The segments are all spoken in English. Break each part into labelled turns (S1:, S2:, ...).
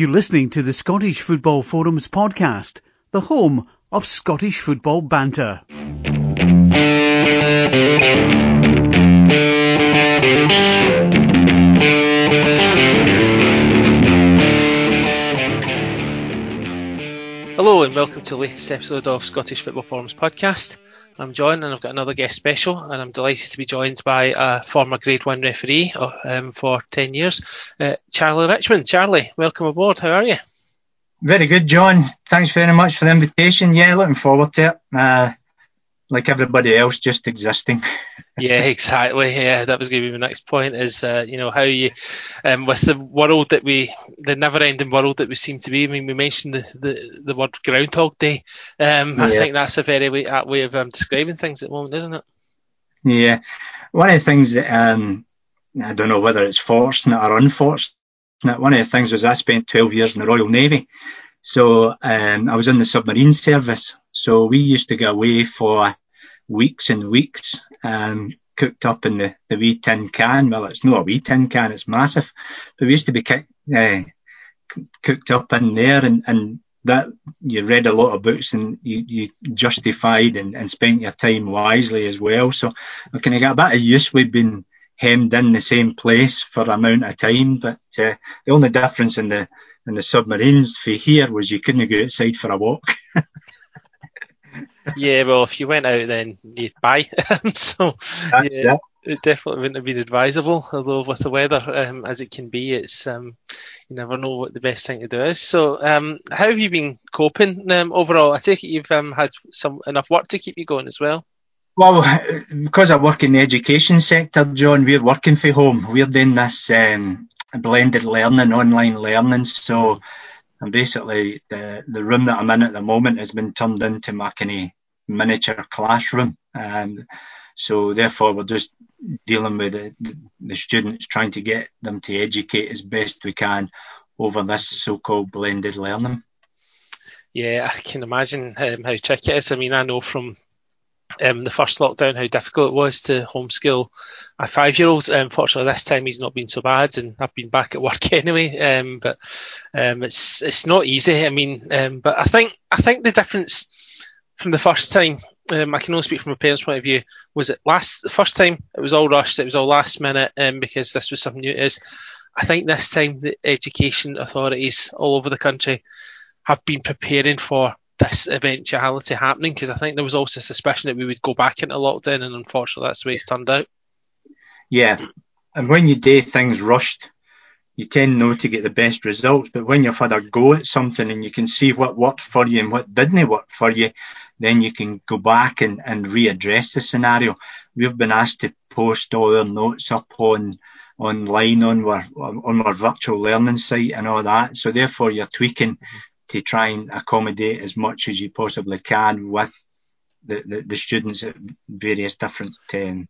S1: You're listening to the Scottish Football Forums podcast, the home of Scottish football banter.
S2: And welcome to the latest episode of Scottish Football Forums podcast. I'm John and I've got another guest special and I'm delighted to be joined by a former Grade 1 referee um, for 10 years, uh, Charlie Richmond. Charlie, welcome aboard. How are you?
S3: Very good, John. Thanks very much for the invitation. Yeah, looking forward to it. Uh, like everybody else, just existing.
S2: yeah, exactly. Yeah, that was going to be my next point. Is uh, you know how you, um, with the world that we, the never-ending world that we seem to be. I mean, we mentioned the the, the word Groundhog Day. Um, yeah. I think that's a very way, way of um, describing things at the moment, isn't it?
S3: Yeah, one of the things that um, I don't know whether it's fortunate or unfortunate. One of the things was I spent 12 years in the Royal Navy. So um, I was in the submarine service. So we used to go away for weeks and weeks, um, cooked up in the, the wee tin can. Well, it's not a wee tin can; it's massive. But we used to be uh, cooked up in there, and, and that you read a lot of books and you, you justified and, and spent your time wisely as well. So I kind of got a bit of use with been hemmed in the same place for an amount of time. But uh, the only difference in the in the submarines for here was you couldn't go outside for a walk.
S2: yeah, well, if you went out, then you'd buy. so
S3: That's yeah, it.
S2: it. definitely wouldn't have been advisable. Although with the weather um, as it can be, it's um, you never know what the best thing to do is. So, um, how have you been coping um, overall? I take it you've um, had some enough work to keep you going as well.
S3: Well, because I work in the education sector, John, we're working from home. We're doing this um, blended learning, online learning. So and basically the, the room that I'm in at the moment has been turned into my kind of miniature classroom. And so therefore we're just dealing with the, the students, trying to get them to educate as best we can over this so-called blended learning.
S2: Yeah, I can imagine um, how tricky it is. I mean, I know from um, the first lockdown, how difficult it was to homeschool a five year old. Um, fortunately, this time he's not been so bad, and I've been back at work anyway. Um, but um, it's it's not easy. I mean, um, but I think I think the difference from the first time, um, I can only speak from a parent's point of view, was it last the first time it was all rushed, it was all last minute, um, because this was something new. It is. I think this time the education authorities all over the country have been preparing for this eventuality happening because I think there was also suspicion that we would go back into lockdown, and unfortunately, that's the way it's turned out.
S3: Yeah, and when you do things rushed, you tend not to get the best results. But when you've had a go at something and you can see what worked for you and what didn't work for you, then you can go back and, and readdress the scenario. We've been asked to post all our notes up on online on our on our virtual learning site and all that. So therefore, you're tweaking to try and accommodate as much as you possibly can with the, the, the students at various different um,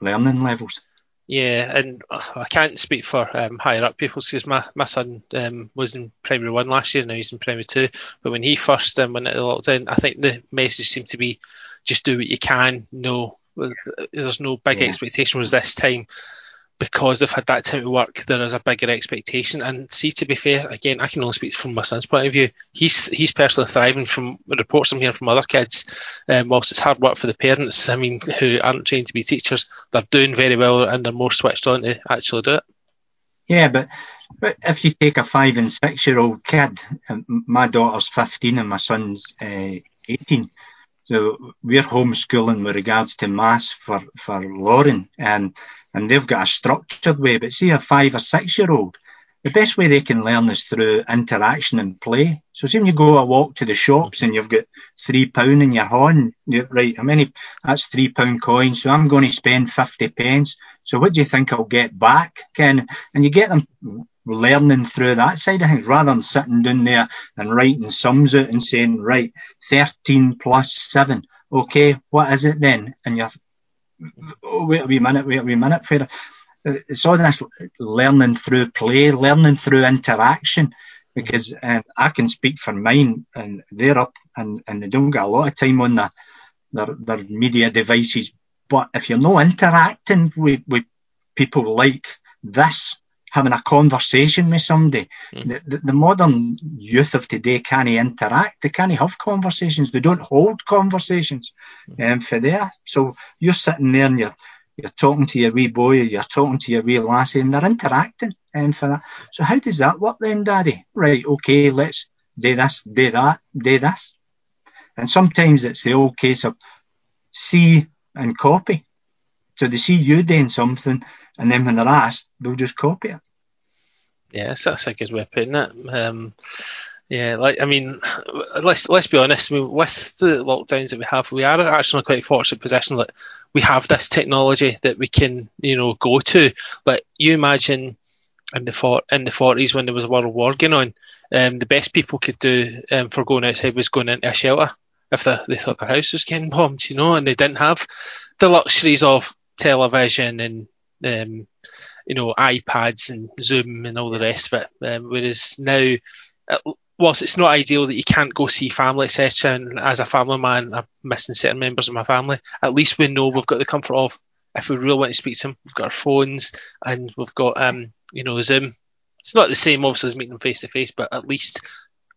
S3: learning levels.
S2: Yeah, and I can't speak for um, higher up people because my, my son um, was in primary one last year, now he's in primary two. But when he first um, went into lockdown, I think the message seemed to be just do what you can. No, there's no big yeah. expectation. Was this time because they've had that time to work, there is a bigger expectation. And see, to be fair, again, I can only speak from my son's point of view. He's he's personally thriving from reports I'm hearing from other kids. Um, whilst it's hard work for the parents, I mean, who aren't trained to be teachers, they're doing very well and they're more switched on to actually do it.
S3: Yeah, but but if you take a five and six year old kid, my daughter's 15 and my son's uh, 18. Eh, so we're homeschooling with regards to maths for, for Lauren. And and they've got a structured way. But see a five or six year old, the best way they can learn is through interaction and play. So see when you go a walk to the shops and you've got three pound in your hand, right? How many? That's three pound coins. So I'm going to spend fifty pence. So what do you think I'll get back, Ken? And you get them learning through that side of things rather than sitting down there and writing sums out and saying, right, 13 plus 7. Okay, what is it then? And you're oh, wait a wee minute, wait a wee minute. It's all this learning through play, learning through interaction, because um, I can speak for mine, and they're up and, and they don't get a lot of time on their, their, their media devices. But if you're not interacting with, with people like this, having a conversation with somebody. Mm. The, the, the, modern youth of today can't interact. They can't have conversations. They don't hold conversations mm. um, for there. So you're sitting there and you're, you're talking to your wee boy, you're talking to your wee lassie, and they're interacting um, for that. So how does that work then, Daddy? Right, okay, let's do this, do that, do this. And sometimes it's the old case of see and copy. So they see you doing something, and then when they're asked, they'll just copy it.
S2: Yes, that's a good way of putting it. Um, yeah, like I mean, let's let's be honest. I mean, with the lockdowns that we have, we are actually in a quite fortunate position that we have this technology that we can, you know, go to. But you imagine in the for, in the forties when there was a world war going on, um, the best people could do um, for going outside was going into a shelter if they, they thought their house was getting bombed, you know, and they didn't have the luxuries of television and um, you know iPads and Zoom and all the rest of it. Um, whereas now, uh, whilst it's not ideal that you can't go see family, etc., and as a family man, I'm missing certain members of my family. At least we know we've got the comfort of if we really want to speak to them, we've got our phones and we've got um, you know Zoom. It's not the same obviously as meeting them face to face, but at least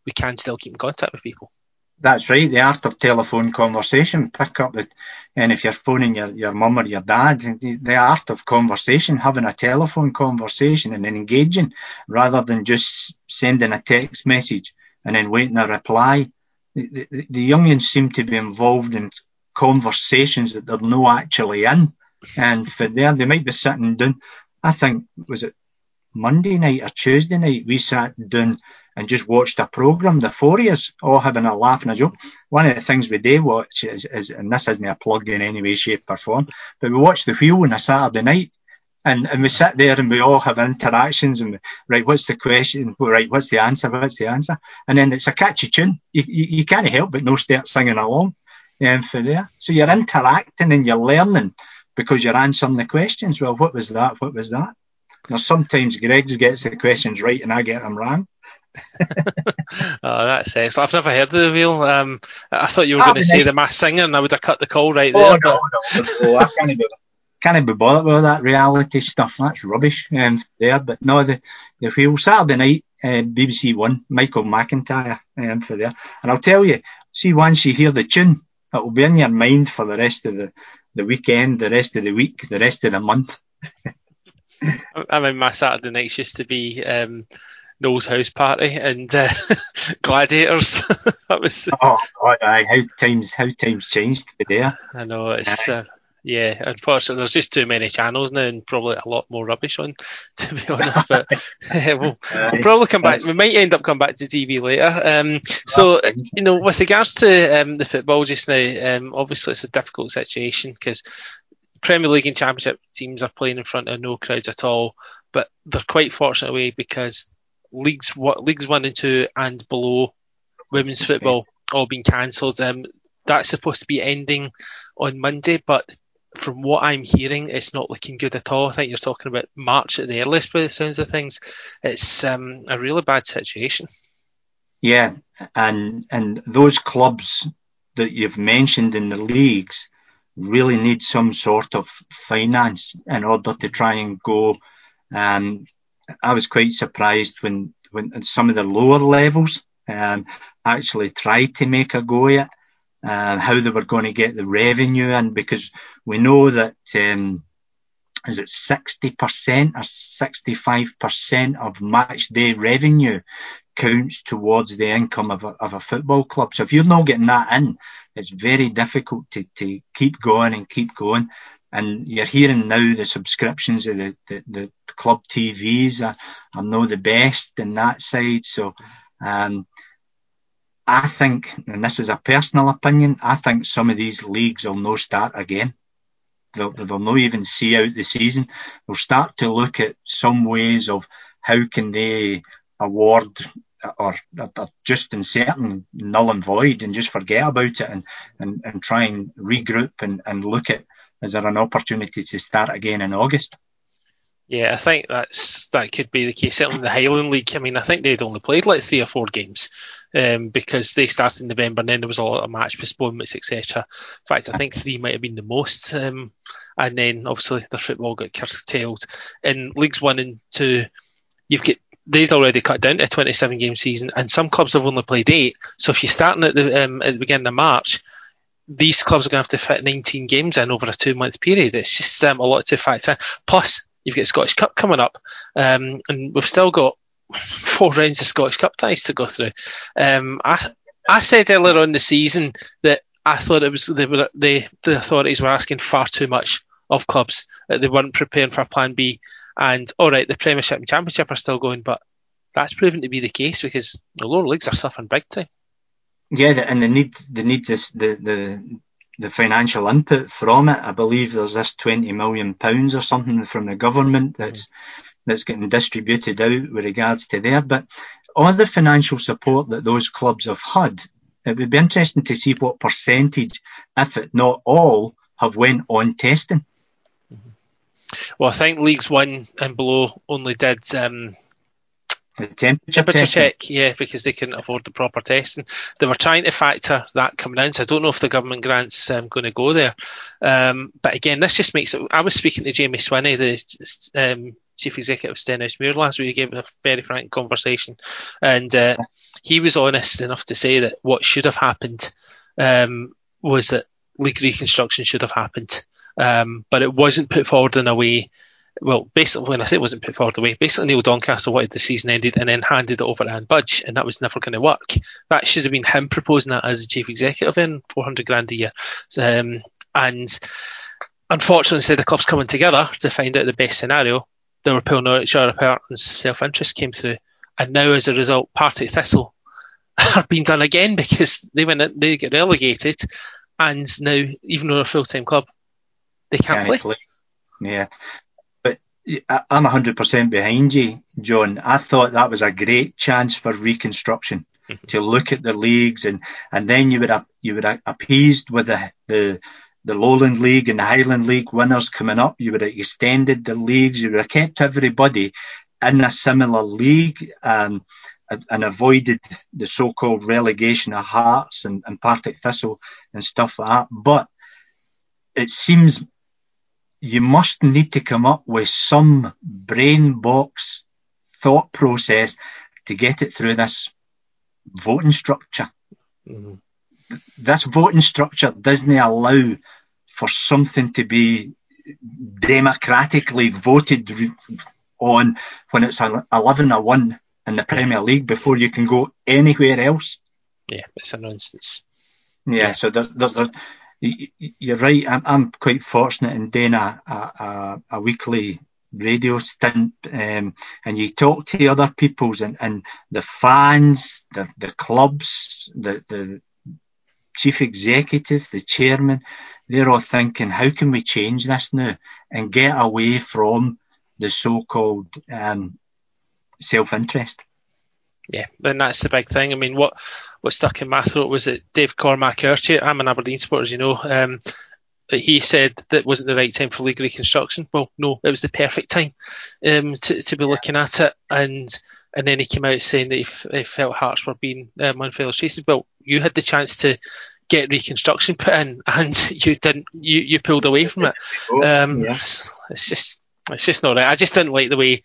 S2: we can still keep in contact with people.
S3: That's right, the art of telephone conversation. Pick up the, and if you're phoning your, your mum or your dad, the art of conversation, having a telephone conversation and then engaging rather than just sending a text message and then waiting a reply. The, the, the youngins seem to be involved in conversations that they're not actually in. And for there, they might be sitting down. I think, was it Monday night or Tuesday night, we sat down and just watched a programme, the four years, all having a laugh and a joke. One of the things we do watch is, is, and this isn't a plug in any way, shape or form, but we watch The Wheel on a Saturday night. And, and we sit there and we all have interactions and we, right, what's the question? Right, what's the answer? What's the answer? And then it's a catchy tune. You, you, you can't help but no start singing along um, for there. So you're interacting and you're learning because you're answering the questions. Well, what was that? What was that? Now, sometimes Greg's gets the questions right and I get them wrong.
S2: oh, that's excellent. I've never heard of the wheel. Um, I thought you were going to say the Masked Singer, and I would have cut the call right oh, there.
S3: No, but... no, no, I can't be, can't be bothered with that reality stuff. That's rubbish um, there. But no, the, the wheel Saturday night, uh, BBC One, Michael McIntyre um, for there. And I'll tell you, see, once you hear the tune, it will be in your mind for the rest of the, the weekend, the rest of the week, the rest of the month.
S2: I mean, my Saturday nights used to be um, Noel's house party and uh, gladiators. that was.
S3: Oh God! Aye, how times how times changed today.
S2: I know it's. Uh, yeah, unfortunately, there's just too many channels now, and probably a lot more rubbish on, to be honest. But we'll, we'll, probably come back. We might end up coming back to TV later. Um, so, you know, with regards to um, the football just now, um, obviously it's a difficult situation because Premier League and Championship teams are playing in front of no crowds at all, but they're quite fortunate way because leagues what leagues one and two and below women's football all been cancelled. Um, that's supposed to be ending on Monday, but from what I'm hearing, it's not looking good at all. I think you're talking about March at the earliest, by the sounds of things. It's um, a really bad situation.
S3: Yeah, and and those clubs that you've mentioned in the leagues really need some sort of finance in order to try and go. Um, I was quite surprised when, when some of the lower levels um, actually tried to make a go at uh, how they were going to get the revenue in because we know that um, is it 60% or 65% of match day revenue counts towards the income of a, of a football club. So if you're not getting that in, it's very difficult to, to keep going and keep going. And you're hearing now the subscriptions of the, the, the club TVs are, are now the best in that side. So, um, I think, and this is a personal opinion, I think some of these leagues will no start again. They'll, they'll not even see out the season. They'll start to look at some ways of how can they award or, or just in certain null and void and just forget about it and, and, and try and regroup and, and look at is there an opportunity to start again in August?
S2: Yeah, I think that's that could be the case. Certainly, the Highland League. I mean, I think they'd only played like three or four games um, because they started in November, and then there was a lot of match postponements, etc. In fact, I think three might have been the most. Um, and then obviously the football got curtailed in leagues one and two. you've got they'd already cut down to a 27 game season, and some clubs have only played eight. So if you're starting at the um, at the beginning of March, these clubs are going to have to fit 19 games in over a two month period. It's just um, a lot to factor in. Plus, you've got Scottish Cup coming up, um, and we've still got four rounds of Scottish Cup ties to go through. Um, I I said earlier on the season that I thought it was they were, the the authorities were asking far too much of clubs that they weren't preparing for a Plan B. And all right, the Premiership and Championship are still going, but that's proven to be the case because the lower leagues are suffering big time.
S3: Yeah, and they need they need this the the the financial input from it. I believe there's this twenty million pounds or something from the government that's mm. that's getting distributed out with regards to there. But all the financial support that those clubs have had, it would be interesting to see what percentage, if it not all, have went on testing.
S2: Mm-hmm. Well, I think leagues one and below only did um,
S3: the temperature, temperature
S2: check, yeah, because they couldn't afford the proper testing. They were trying to factor that coming in. So I don't know if the government grant's um, going to go there. Um, but again, this just makes it. I was speaking to Jamie Swinney, the um, chief executive of Stenhousemuir last week. He gave a very frank conversation, and uh, he was honest enough to say that what should have happened um, was that league reconstruction should have happened, um, but it wasn't put forward in a way well, basically, when I say it wasn't put forward the way, basically Neil Doncaster wanted the season ended and then handed it over to Anne Budge, and that was never going to work. That should have been him proposing that as the chief executive in 400 grand a year. Um, and unfortunately, instead the clubs coming together to find out the best scenario, they were pulling each other apart and self interest came through. And now, as a result, Partick Thistle are being done again because they went they get relegated, and now even though they're a full time club, they can't, can't play.
S3: play. Yeah, But I'm 100% behind you, John. I thought that was a great chance for reconstruction mm-hmm. to look at the leagues and, and then you would have, you would have appeased with the, the the Lowland League and the Highland League winners coming up. You would have extended the leagues. You would have kept everybody in a similar league um, and avoided the so-called relegation of Hearts and, and Partick Thistle and stuff like that. But it seems you must need to come up with some brain box thought process to get it through this voting structure. Mm-hmm. This voting structure doesn't allow for something to be democratically voted on when it's 11 or 1 in the Premier League before you can go anywhere else.
S2: Yeah, it's a nonsense.
S3: Yeah, yeah. so there, there's a you're right. I'm, I'm quite fortunate in doing a, a, a weekly radio stint, um, and you talk to the other people's and, and the fans, the, the clubs, the, the chief executive, the chairman, they're all thinking, how can we change this now and get away from the so-called um, self-interest?
S2: Yeah, and that's the big thing. I mean, what what stuck in my throat was that Dave Cormack Archie, I'm an Aberdeen supporter, as you know, um, he said that wasn't the right time for league reconstruction. Well, no, it was the perfect time um, to, to be looking at it. And and then he came out saying that he, f- he felt Hearts were being um, unfairly treated. Well, you had the chance to get reconstruction put in, and you didn't. You, you pulled away from it. Um, yeah. it's, it's just it's just not right. I just didn't like the way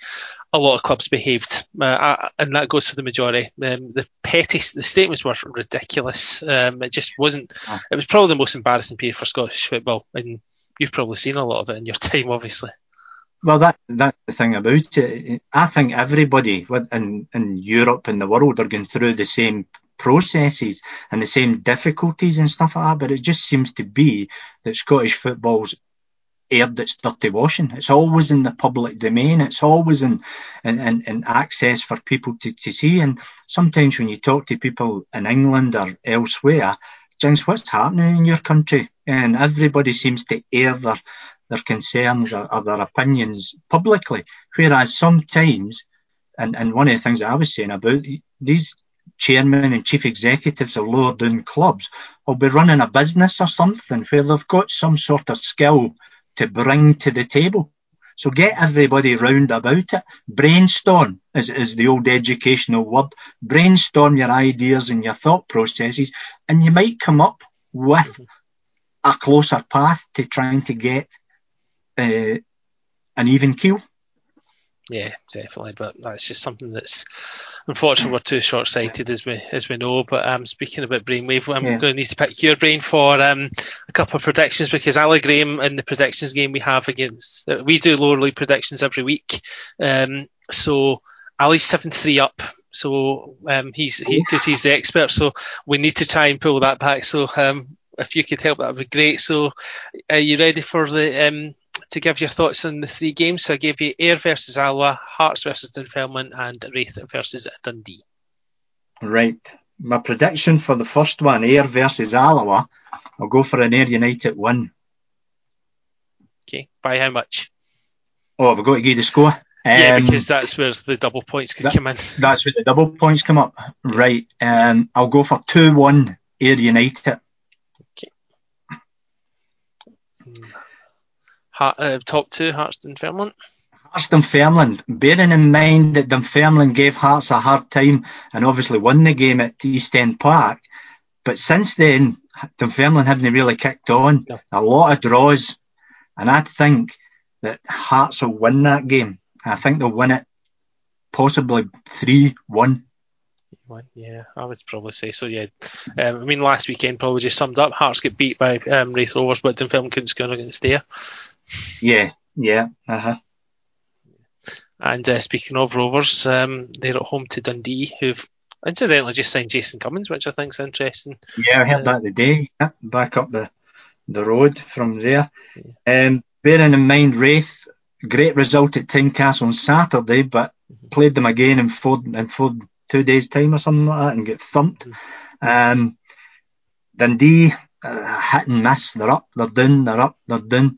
S2: a lot of clubs behaved, uh, and that goes for the majority. Um, the petty, the statements were ridiculous. Um, it just wasn't. It was probably the most embarrassing period for Scottish football, and you've probably seen a lot of it in your time, obviously.
S3: Well, that that's the thing about it. I think everybody in in Europe and the world are going through the same processes and the same difficulties and stuff like that. But it just seems to be that Scottish football's aired its dirty washing. It's always in the public domain. It's always in, in, in, in, access for people to, to see. And sometimes when you talk to people in England or elsewhere, James, what's happening in your country? And everybody seems to air their, their concerns or, or their opinions publicly. Whereas sometimes, and, and one of the things that I was saying about these chairmen and chief executives of lower down clubs will be running a business or something where they've got some sort of skill to bring to the table. So get everybody round about it. Brainstorm is, is the old educational word. Brainstorm your ideas and your thought processes, and you might come up with a closer path to trying to get uh, an even keel.
S2: Yeah, definitely. But that's just something that's unfortunately we're too short sighted as we as we know. But um, speaking about brainwave, I'm yeah. going to need to pick your brain for um, a couple of predictions because Ali Graham in the predictions game we have against uh, we do lower league predictions every week. Um, so Ali's seven three up. So um, he's because he, he's the expert. So we need to try and pull that back. So um, if you could help, that would be great. So are you ready for the um, to give your thoughts on the three games. So I gave you Ayr versus Alloa, Hearts versus Dunfermline, and Raith versus Dundee.
S3: Right. My prediction for the first one, Ayr versus Alloa, I'll go for an Ayr United win.
S2: Okay. By how much?
S3: Oh, have I got to give the score?
S2: Yeah, um, because that's where the double points could that, come in.
S3: That's where the double points come up. Right. Um, I'll go for 2 1 Ayr United.
S2: Uh, top two, Hearts Dunfermline?
S3: Hearts Dunfermline, bearing in mind that Dunfermline gave Hearts a hard time and obviously won the game at East End Park, but since then, Dunfermline haven't really kicked on. No. A lot of draws, and I think that Hearts will win that game. I think they'll win it possibly 3 1.
S2: Yeah, I would probably say so. Yeah, um, I mean last weekend probably just summed up. Hearts get beat by um, Raith Rovers, but Dunfermline couldn't score against there.
S3: Yeah, yeah, uh huh.
S2: And uh, speaking of Rovers, um, they're at home to Dundee, who've incidentally just signed Jason Cummings, which I think is interesting.
S3: Yeah, I heard uh, that today. Yeah, back up the the road from there. Yeah. Um, bearing in mind Raith, great result at Tynecastle on Saturday, but mm-hmm. played them again in four in four two days time or something like that and get thumped. Mm-hmm. Um, Dundee uh, hit and miss. They're up, they're down, they're up, they're down.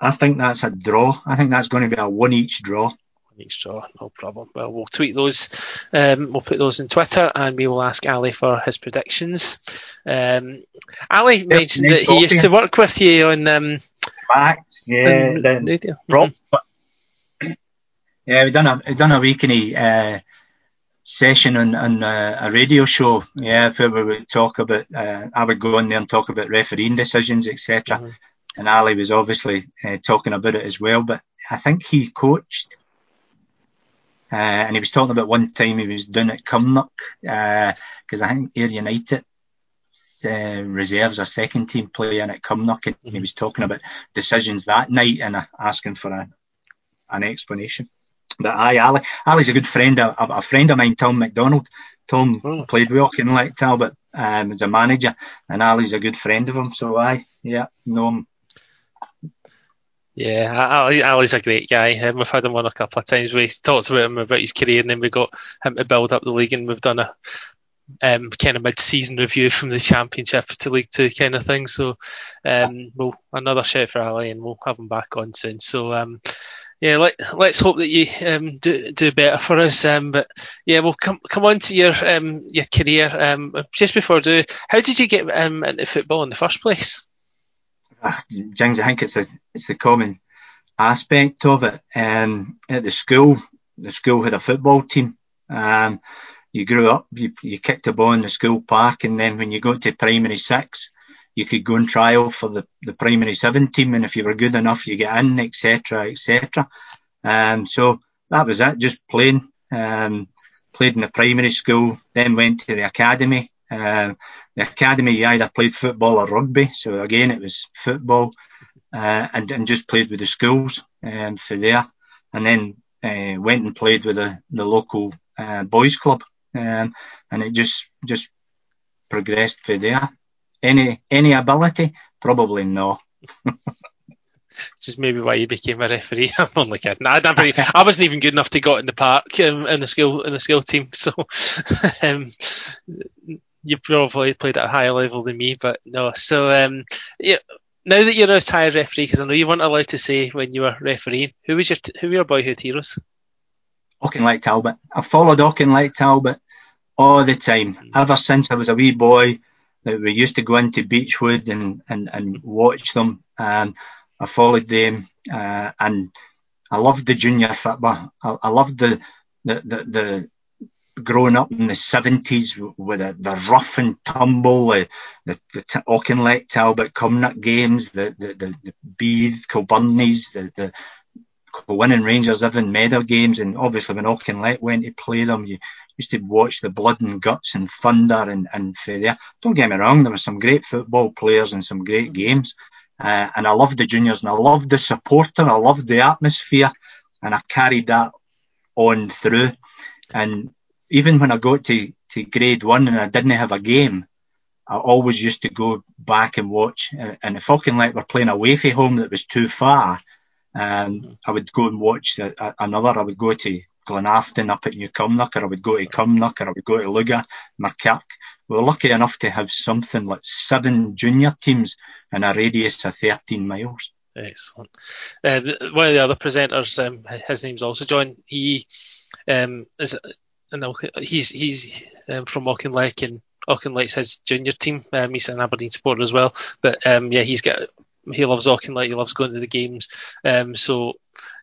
S3: I think that's a draw. I think that's going to be a one each draw. One
S2: each draw, no problem. Well, we'll tweet those. Um, we'll put those in Twitter, and we will ask Ali for his predictions. Um, Ali mentioned that he used to work with you on. Um,
S3: Max, yeah,
S2: radio. Rob.
S3: Mm-hmm. Yeah, we done a we done a weekly uh, session on, on uh, a radio show. Yeah, where we would talk about. Uh, I would go on there and talk about refereeing decisions, etc. Mm-hmm and Ali was obviously uh, talking about it as well. But I think he coached, uh, and he was talking about one time he was doing at Cumnock because uh, I think Ayr United uh, reserves a second team playing at Cumnock, and he was talking about decisions that night and uh, asking for a, an explanation. But aye, Ali, Ali's a good friend, a, a friend of mine, Tom McDonald. Tom oh. played with Auchinleck Talbot um, as a manager, and Ali's a good friend of him. So aye, yeah, know him
S2: yeah, Ali, Ali's a great guy. Um, we've had him on a couple of times. We talked about him about his career, and then we got him to build up the league, and we've done a um, kind of mid-season review from the Championship to League Two kind of thing. So, um, we'll another shout for Ali, and we'll have him back on soon. So, um, yeah, let, let's hope that you um, do do better for us. Um, but yeah, we'll come come on to your um, your career. Um, just before I do, how did you get um, into football in the first place?
S3: Jings, I think it's a it's the common aspect of it. Um, at the school, the school had a football team. Um, you grew up, you, you kicked a ball in the school park, and then when you got to primary six, you could go and trial for the, the primary seven team, and if you were good enough, you get in, etc., etc. Um, so that was it, just playing. Um, played in the primary school, then went to the academy, uh, the academy, you either played football or rugby. So again, it was football, uh, and, and just played with the schools um, for there. And then uh, went and played with the, the local uh, boys club. Um, and it just, just progressed for there. Any, any ability? Probably no.
S2: Which is maybe why you became a referee. I'm only kidding. I I wasn't even good enough to go in the park um, in the school in the school team. So um, you've probably played at a higher level than me, but no. So um, yeah, now that you're a retired referee, because I know you weren't allowed to say when you were refereeing, who was your who were your boyhood heroes?
S3: Auchinleck Talbot. I followed Auchinleck Talbot all the time mm-hmm. ever since I was a wee boy. That we used to go into Beechwood and and, and watch them. And I followed them, uh, and I loved the junior football. I, I loved the the, the, the growing up in the 70s with the, the rough and tumble, the, the t- Auchinleck, Talbot, Cumnock games, the, the, the, the Beath, Kilbirnies, the, the winning Rangers even medal games, and obviously when Auchinleck went to play them, you used to watch the blood and guts and thunder and and there. Don't get me wrong, there were some great football players and some great games, uh, and I loved the juniors and I loved the supporter, I loved the atmosphere, and I carried that on through. And even when I got to to grade one and I didn't have a game, I always used to go back and watch. And if Auchinleck were playing away from home that was too far, um, I would go and watch another. I would go to Glenafton up at New Cumnock, or I would go to Cumnock, or I would go to Lugar, Muirkirk. We were lucky enough to have something like seven junior teams in a radius of 13 miles.
S2: Excellent. Um, one of the other presenters, um, his name's also John. He um, is, he's he's um, from Auchinleck and Auchinleck's his junior team. Um, he's an Aberdeen supporter as well. But um, yeah, he's got he loves Auchinleck. He loves going to the games. Um, so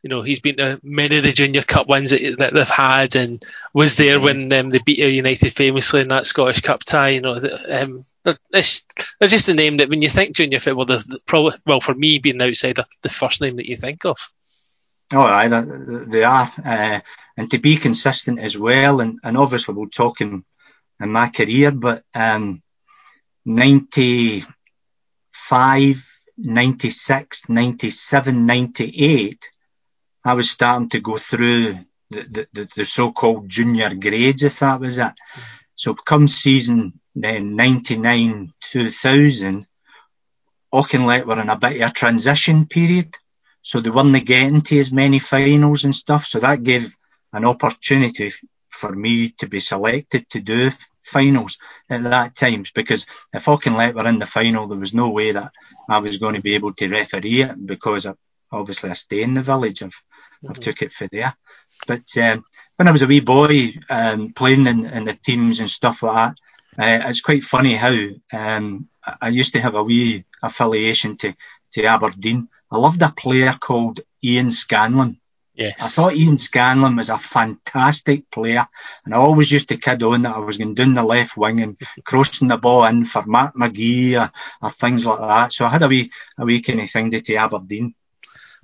S2: you know he's been to many of the Junior Cup wins that, that they've had, and was there when um, they beat United famously in that Scottish Cup tie. You know, um, they're, just a name that when you think junior football, they're probably well for me being an outsider, the first name that you think of.
S3: Oh, aye, they are, uh, and to be consistent as well, and, and obviously we're talking in my career, but um, 95, 96, 97, 98, I was starting to go through the, the, the so-called junior grades, if that was it. So come season then 99, 2000, Auchinleck were in a bit of a transition period. So they weren't getting to as many finals and stuff. So that gave an opportunity for me to be selected to do finals at that time because if Auchinleck were in the final, there was no way that I was going to be able to referee it because I, obviously I stay in the village. I've, mm-hmm. I've took it for there. But um, when I was a wee boy um, playing in, in, the teams and stuff like that, uh, it's quite funny how um, I used to have a wee affiliation to, to Aberdeen. I loved a player called Ian Scanlon.
S2: Yes.
S3: I thought Ian Scanlon was a fantastic player, and I always used to kid on that I was going down the left wing and crossing the ball in for Mark McGhee or, or things like that. So I had a wee a wee kind of thing to, to Aberdeen.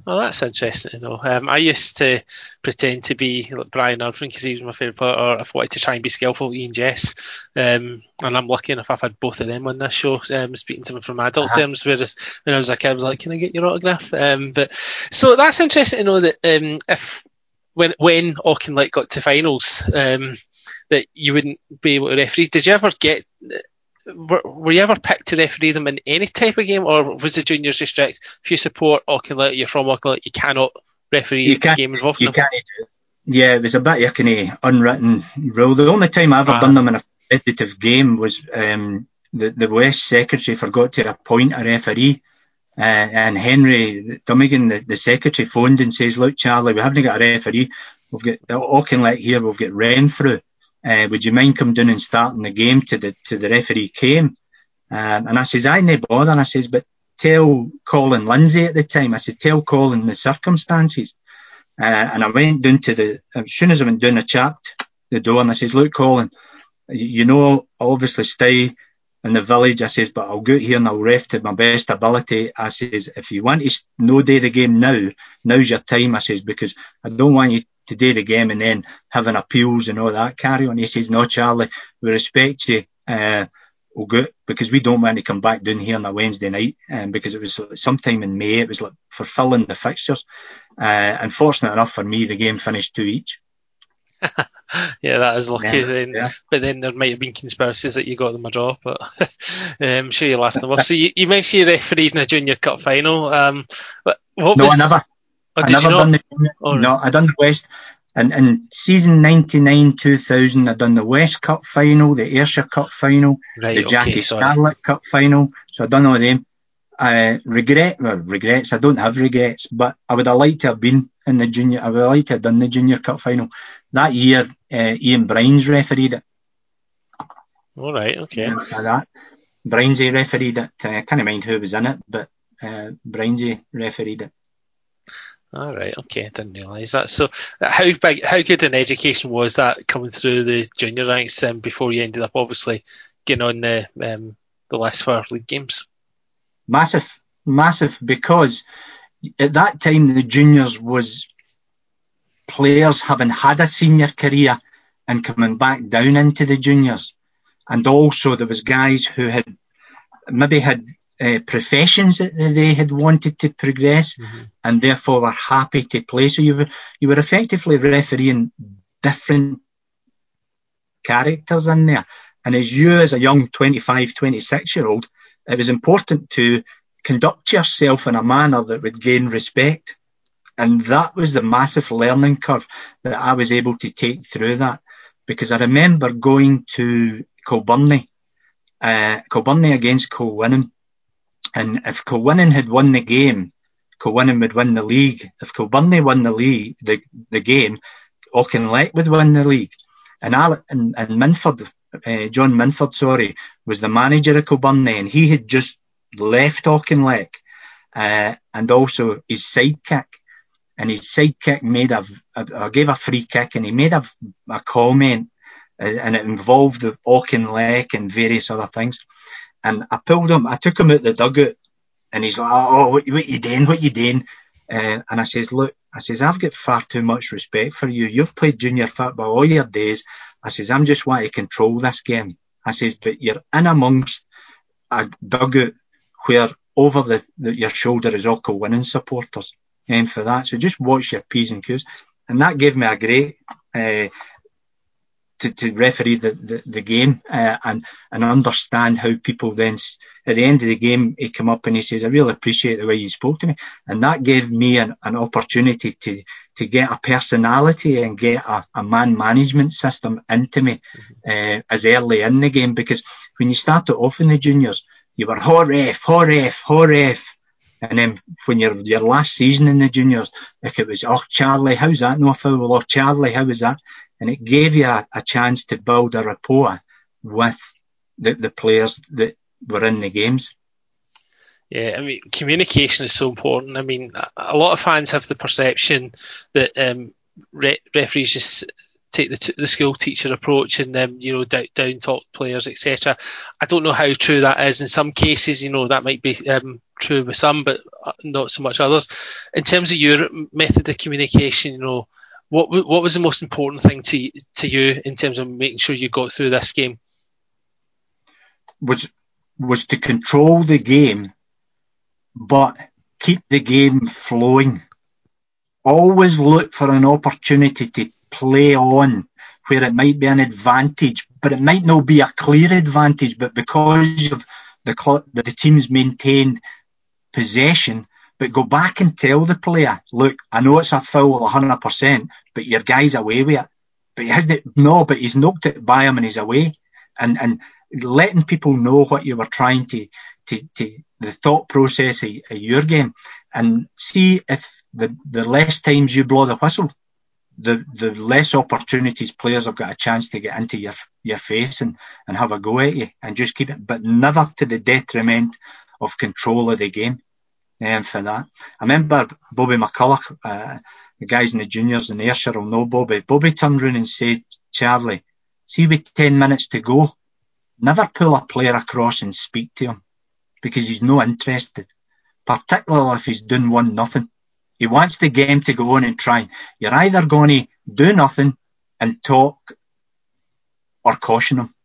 S2: Well, that's interesting You know. Um, I used to pretend to be like Brian Irvine because he was my favourite player, or if I wanted to try and be skillful, Ian Jess. Um, and I'm lucky enough I've had both of them on this show, um, speaking to them from adult uh-huh. terms. Whereas when I was a kid, I was like, "Can I get your autograph?" Um, but so that's interesting to know that um, if when when Auchinleck got to finals, um, that you wouldn't be able to referee. Did you ever get were, were, you ever picked to referee them in any type of game, or was the juniors just strict? If you support Auchinleck, you're from Auchinleck, you cannot referee you a game involving
S3: you. Can't, yeah, it was a bit of kind of unwritten rule. The only time I ever ah. done them in a competitive game was um, the, the West Secretary forgot to appoint a referee. Uh, and Henry Dummigan, the, the secretary, phoned and says, "Look, Charlie, we haven't got a referee. We've got Auchinleck here. We've got Renfrew uh, would you mind coming down and starting the game to the to the referee came? Um, and I says, I no bother. And I says, but tell Colin Lindsay at the time. I said, tell Colin the circumstances. Uh, and I went down to the, as soon as I went down, I chapped the door and I says, look, Colin, you know, I obviously stay in the village. I says, but I'll go here and I'll ref to my best ability. I says, if you want to no day the game now, now's your time. I says, because I don't want you to do the game and then having appeals and all that carry on. He says, no, Charlie, we respect you. Uh, we'll go because we don't want to come back down here on a Wednesday night um, because it was sometime in May. It was like fulfilling the fixtures. Uh, unfortunate enough for me, the game finished two each.
S2: yeah, that is lucky yeah, then. Yeah. But then there might have been conspiracies that you got them a draw, but um, I'm sure you laughed them off. So you, you mentioned you refereed in a junior cup final. Um, what
S3: no,
S2: was,
S3: I never. Oh, I never done the oh, no, I done the West. And in season 99 2000, I done the West Cup final, the Ayrshire Cup final, right, the Jackie okay, Scarlett Cup final. So I done all of them. I regret, well, regrets, I don't have regrets, but I would have liked to have been in the junior, I would have liked to have done the Junior Cup final. That year, uh, Ian Brines refereed it.
S2: All right, okay.
S3: for that. Brinesy refereed it. Uh, I can't mind who was in it, but uh, Brinesy refereed it.
S2: All right, okay, I didn't realise that. So, how big, how good an education was that coming through the junior ranks um, before you ended up obviously getting on the um, the list for league games?
S3: Massive, massive, because at that time the juniors was players having had a senior career and coming back down into the juniors. And also there was guys who had maybe had uh, professions that they had wanted to progress mm-hmm. and therefore were happy to play. So you were you were effectively refereeing different characters in there. And as you, as a young 25, 26 year old, it was important to conduct yourself in a manner that would gain respect. And that was the massive learning curve that I was able to take through that. Because I remember going to Kilbirnie, uh, Kilbirnie against Kilwinning. And if Kilwinning had won the game, Kilwinning would win the league. If Kilbirnie won the league, the, the game, Auchinleck would win the league. And, Alec, and, and Minford, uh, John Minford, sorry, was the manager of Kilbirnie, and he had just left Auchinleck, uh, and also his sidekick. And his sidekick made a, a, a gave a free kick, and he made a, a comment, uh, and it involved the Auchinleck and various other things. And I pulled him, I took him out the dugout, and he's like, "Oh, what, what you doing? What you doing?" Uh, and I says, "Look, I says I've got far too much respect for you. You've played junior football all your days. I says I'm just want to control this game. I says, but you're in amongst a dugout where over the, the your shoulder is all winning supporters. And for that, so just watch your p's and q's, and that gave me a great uh, to, to referee the, the, the game uh, and and understand how people then at the end of the game he come up and he says I really appreciate the way you spoke to me and that gave me an, an opportunity to to get a personality and get a, a man management system into me mm-hmm. uh, as early in the game because when you started off in the juniors you were hot ref, hot ref, hot ref. And then when you're your last season in the juniors, like it was, oh Charlie, how's that no foul? Or Charlie, how was that? And it gave you a, a chance to build a rapport with the, the players that were in the games.
S2: Yeah, I mean, communication is so important. I mean, a lot of fans have the perception that um, re- referees just take the, t- the school teacher approach and um, you know down, down talk players etc. I don't know how true that is. In some cases, you know that might be um, true with some, but uh, not so much others. In terms of your method of communication, you know, what what was the most important thing to to you in terms of making sure you got through this game?
S3: Was was to control the game, but keep the game flowing. Always look for an opportunity to play on where it might be an advantage, but it might not be a clear advantage, but because of the, the team's maintained possession, but go back and tell the player, look, I know it's a foul 100%, but your guy's away with it. But he hasn't, no, but he's knocked it by him and he's away. And, and letting people know what you were trying to, to, to the thought process of, of your game and see if the, the less times you blow the whistle, the the less opportunities players have got a chance to get into your your face and, and have a go at you and just keep it, but never to the detriment of control of the game. Um, for that, I remember Bobby McCulloch, uh, the guys in the juniors in Ayrshire will know Bobby. Bobby turned around and said, "Charlie, see with ten minutes to go, never pull a player across and speak to him because he's no interested, particularly if he's doing one nothing." He wants the game to go on and try. You're either going to do nothing and talk or caution him.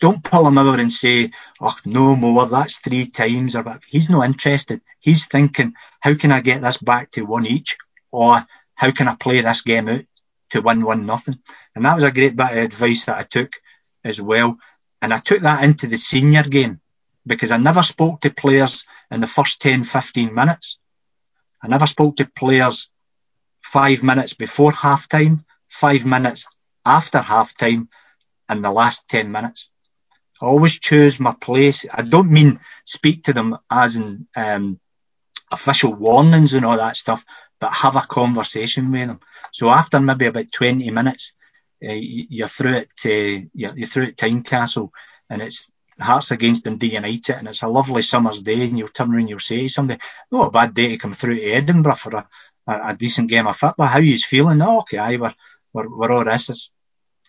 S3: Don't pull him over and say, oh, no more, that's three times. Or He's not interested. He's thinking, how can I get this back to one each? Or how can I play this game out to win one nothing? And that was a great bit of advice that I took as well. And I took that into the senior game because I never spoke to players in the first 10, 15 minutes. I never spoke to players five minutes before half time, five minutes after half time, and the last 10 minutes. I always choose my place. I don't mean speak to them as in um, official warnings and all that stuff, but have a conversation with them. So after maybe about 20 minutes, uh, you're through it, you're, you're through at Tynecastle, and it's Hearts against Dundee United, and it's a lovely summer's day, and you'll turn around and you'll say to somebody, "Oh, a bad day to come through to Edinburgh for a, a, a decent game of football. How you feeling? Oh, okay, aye, we're, we're, we're all this,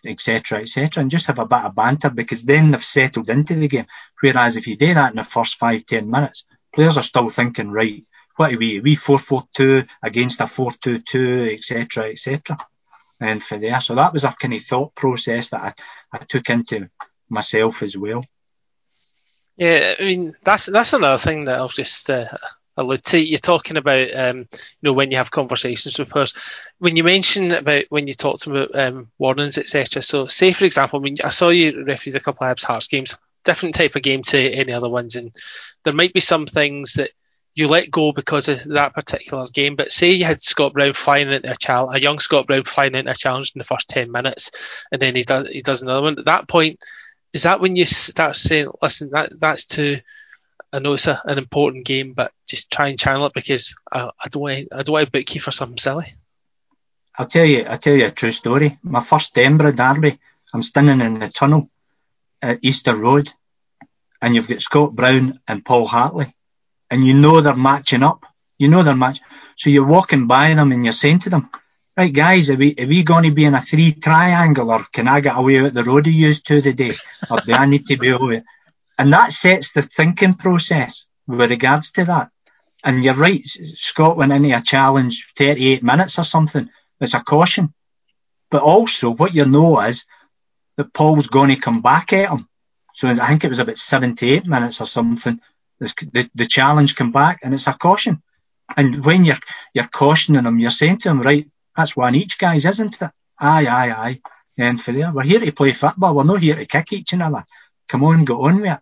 S3: etc., etc., and just have a bit of banter because then they've settled into the game. Whereas if you do that in the first five, ten minutes, players are still thinking, right, what are we? We four four two against a four two two, etc. etc. And for there, so that was a kind of thought process that I, I took into myself as well.
S2: Yeah, I mean that's that's another thing that I'll just uh, allude to. You're talking about, um, you know, when you have conversations with us, When you mention about when you talk to them about um, warnings, etc. So, say for example, I mean, I saw you refereed a couple of Hibs Hearts games, different type of game to any other ones, and there might be some things that you let go because of that particular game. But say you had Scott Brown flying into a challenge, a young Scott Brown flying into a challenge in the first ten minutes, and then he does he does another one. At that point, is that when you start saying, "Listen, that that's too." I know it's a, an important game, but just try and channel it because I, I don't want I don't want to book you for something silly.
S3: I'll tell you I'll tell you a true story. My first Edinburgh derby, I'm standing in the tunnel at Easter Road, and you've got Scott Brown and Paul Hartley, and you know they're matching up. You know they're match. So you're walking by them and you're saying to them, right guys, are we, are we going to be in a three triangle or can I get away with the road he used to today? Or do I need to be away? And that sets the thinking process with regards to that. And you're right, Scott went into a challenge 38 minutes or something. It's a caution. But also what you know is that Paul's going to come back at him. So I think it was about 78 minutes or something. The, the challenge come back and it's a caution. And when you're you're cautioning him, you're saying to him, right, that's one each, guys, isn't it? Aye, aye, aye. And for there, we're here to play football. We're not here to kick each other. Come on, go on with it.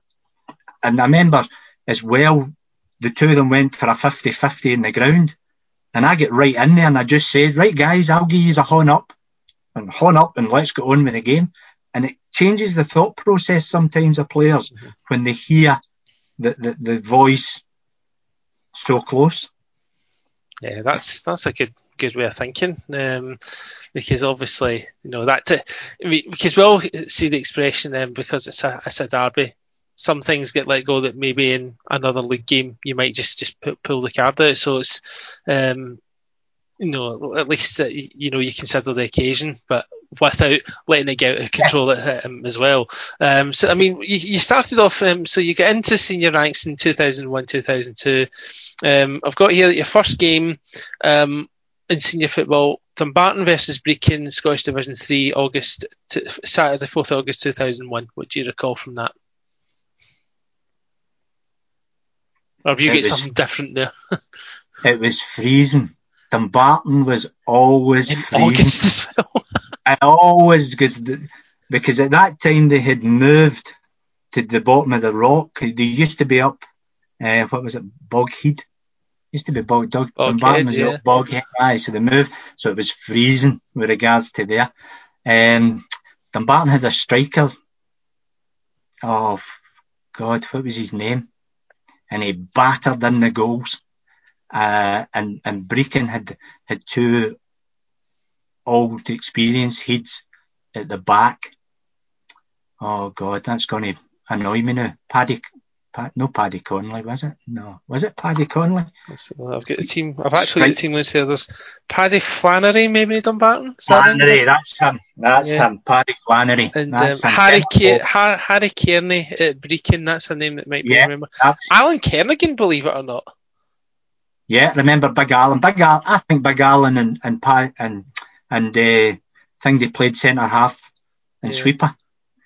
S3: And I remember as well, the two of them went for a 50-50 in the ground. And I get right in there and I just said, right, guys, I'll give you a horn up and horn up and let's go on with the game. And it changes the thought process sometimes of players mm-hmm. when they hear the, the, the voice so close.
S2: Yeah, that's that's a good good way of thinking. Um, because obviously, you know, that I mean, because we all see the expression um, because it's a it's a derby. Some things get let go that maybe in another league game you might just just put, pull the card out. So it's um, you know at least uh, you know you consider the occasion, but without letting it get out of control um, as well. Um, so I mean, you, you started off um, so you get into senior ranks in 2001 2002. Um, I've got here your first game um, in senior football, Dumbarton versus Brechin, Scottish Division 3, August, to, Saturday, 4th August 2001. What do you recall from that? Or have you got something different there?
S3: it was freezing. Dumbarton was always in freezing. August as well. and always, because, because at that time they had moved to the bottom of the rock. They used to be up, uh, what was it, Boghead? Used to be bog dog Dumbarton was yeah. aye, so they moved so it was freezing with regards to there. Um Dumbarton had a striker oh God, what was his name? And he battered in the goals. Uh, and and Brechin had had two old experienced heads at the back. Oh God, that's going to annoy me now. Paddy no Paddy Conley, was it? No, was it Paddy Conley?
S2: I've got the team. I've actually got the team list here. There's Paddy Flannery, maybe Dumbarton.
S3: Flannery, that that's him. That's yeah. him. Paddy Flannery.
S2: And um, Harry Ke- Har- Harry Kearney at Brechin. That's a name that might be yeah, remembered. Alan Kernaghan, believe it or not.
S3: Yeah, remember Big Alan. Big Alan. I think Big Alan and and and and uh, thing they played centre half and yeah. sweeper,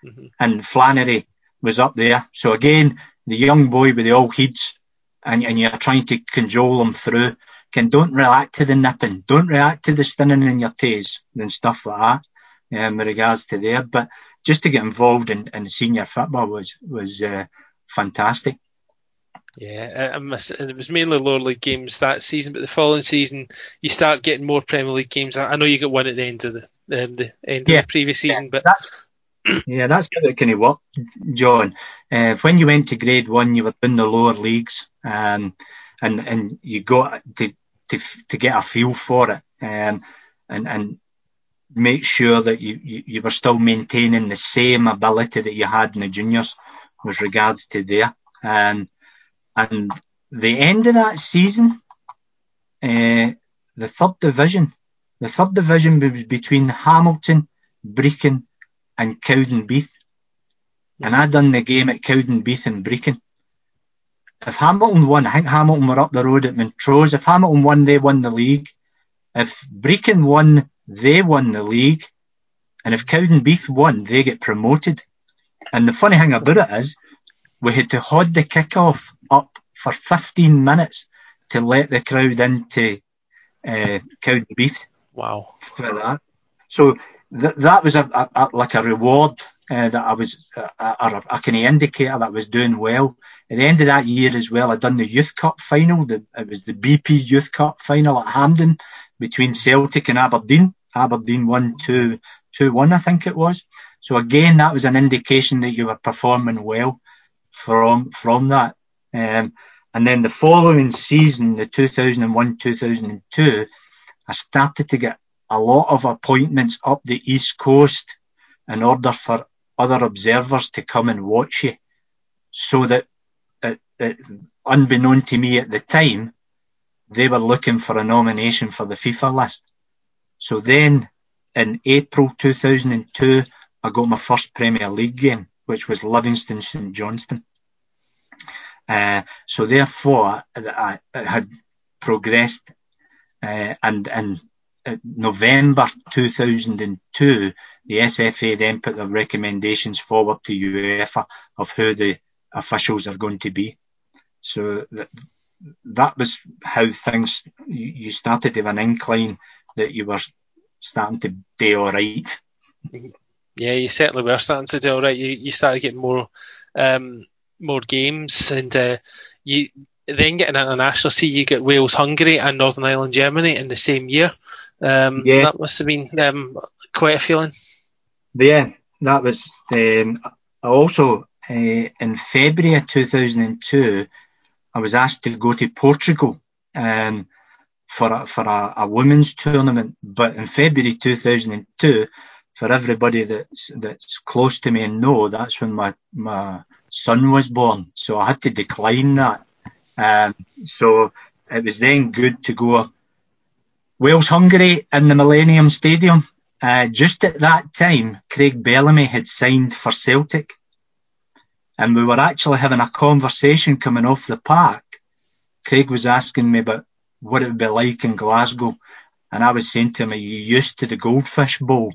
S3: mm-hmm. and Flannery was up there. So again, the young boy with the old heads and, and you're trying to cajole them through, can don't react to the nipping, don't react to the stinging in your toes and stuff like that um, with regards to there. But just to get involved in, in senior football was was uh, fantastic.
S2: Yeah, it was mainly lower league games that season, but the following season you start getting more Premier League games. I know you got one at the end of the um, the end yeah, of the previous season, yeah, but
S3: that's yeah, that's how it kind of worked, John. Uh, when you went to grade one, you were in the lower leagues, um, and and you got to to to get a feel for it, um, and and make sure that you, you, you were still maintaining the same ability that you had in the juniors with regards to there. Um, and the end of that season, uh, the third division, the third division was between Hamilton, Brechin, and Cowdenbeath. And I done the game at Cowdenbeath and Brechin. if Hamilton won, I think Hamilton were up the road at Montrose. If Hamilton won, they won the league. If Brechin won, they won the league. And if Cowdenbeath won, they get promoted. And the funny thing about it is, we had to hold the kick-off up for 15 minutes to let the crowd into uh, Cowdenbeath.
S2: Wow.
S3: For that. So th- that was a, a, a, like a reward uh, that I was, uh, a, a kind of indicator that I was doing well. At the end of that year as well, I'd done the Youth Cup final. The, it was the BP Youth Cup final at Hampden between Celtic and Aberdeen. Aberdeen won 2 2 1, I think it was. So again, that was an indication that you were performing well from from that. Um, and then the following season, the 2001 2002, I started to get a lot of appointments up the East Coast in order for other observers to come and watch you. So that, it, it, unbeknown to me at the time, they were looking for a nomination for the FIFA list. So then in April 2002, I got my first Premier League game, which was Livingston St Johnstone. Uh, so therefore, I, I had progressed, uh, and in November 2002, the SFA then put their recommendations forward to UEFA of who the officials are going to be. So that, that was how things, you started to have an incline that you were starting to do all right.
S2: Yeah, you certainly were starting to do all right. You, you started getting more um, more games, and uh, you then get an international. See, you get Wales, Hungary, and Northern Ireland, Germany in the same year. Um, yeah. That must have been um, quite a feeling.
S3: Yeah, that was. Um, also, uh, in February of 2002, I was asked to go to Portugal um, for a, for a, a women's tournament. But in February 2002, for everybody that's that's close to me and know, that's when my my son was born. So I had to decline that. Um, so it was then good to go Wales Hungary in the Millennium Stadium. Uh, just at that time, Craig Bellamy had signed for Celtic. And we were actually having a conversation coming off the park. Craig was asking me about what it would be like in Glasgow. And I was saying to him, Are you used to the Goldfish Bowl?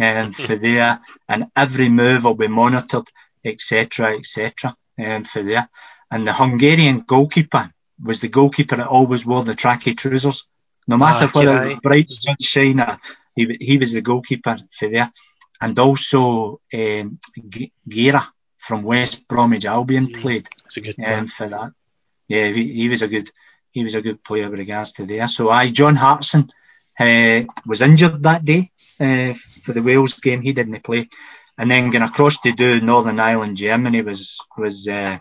S3: Um, for there, and every move will be monitored, etc., etc. Um, for there. And the Hungarian goalkeeper was the goalkeeper that always wore the tracky trousers. No matter oh, whether it was bright sunshine, Shiner, he, he was the goalkeeper for there. And also um, Gera from West Bromwich Albion mm, played um, for that. Yeah, he, he was a good he was a good player with regards to there. So I, John Hartson uh, was injured that day uh, for the Wales game. He didn't play, and then going across to do Northern Ireland, Germany was was uh,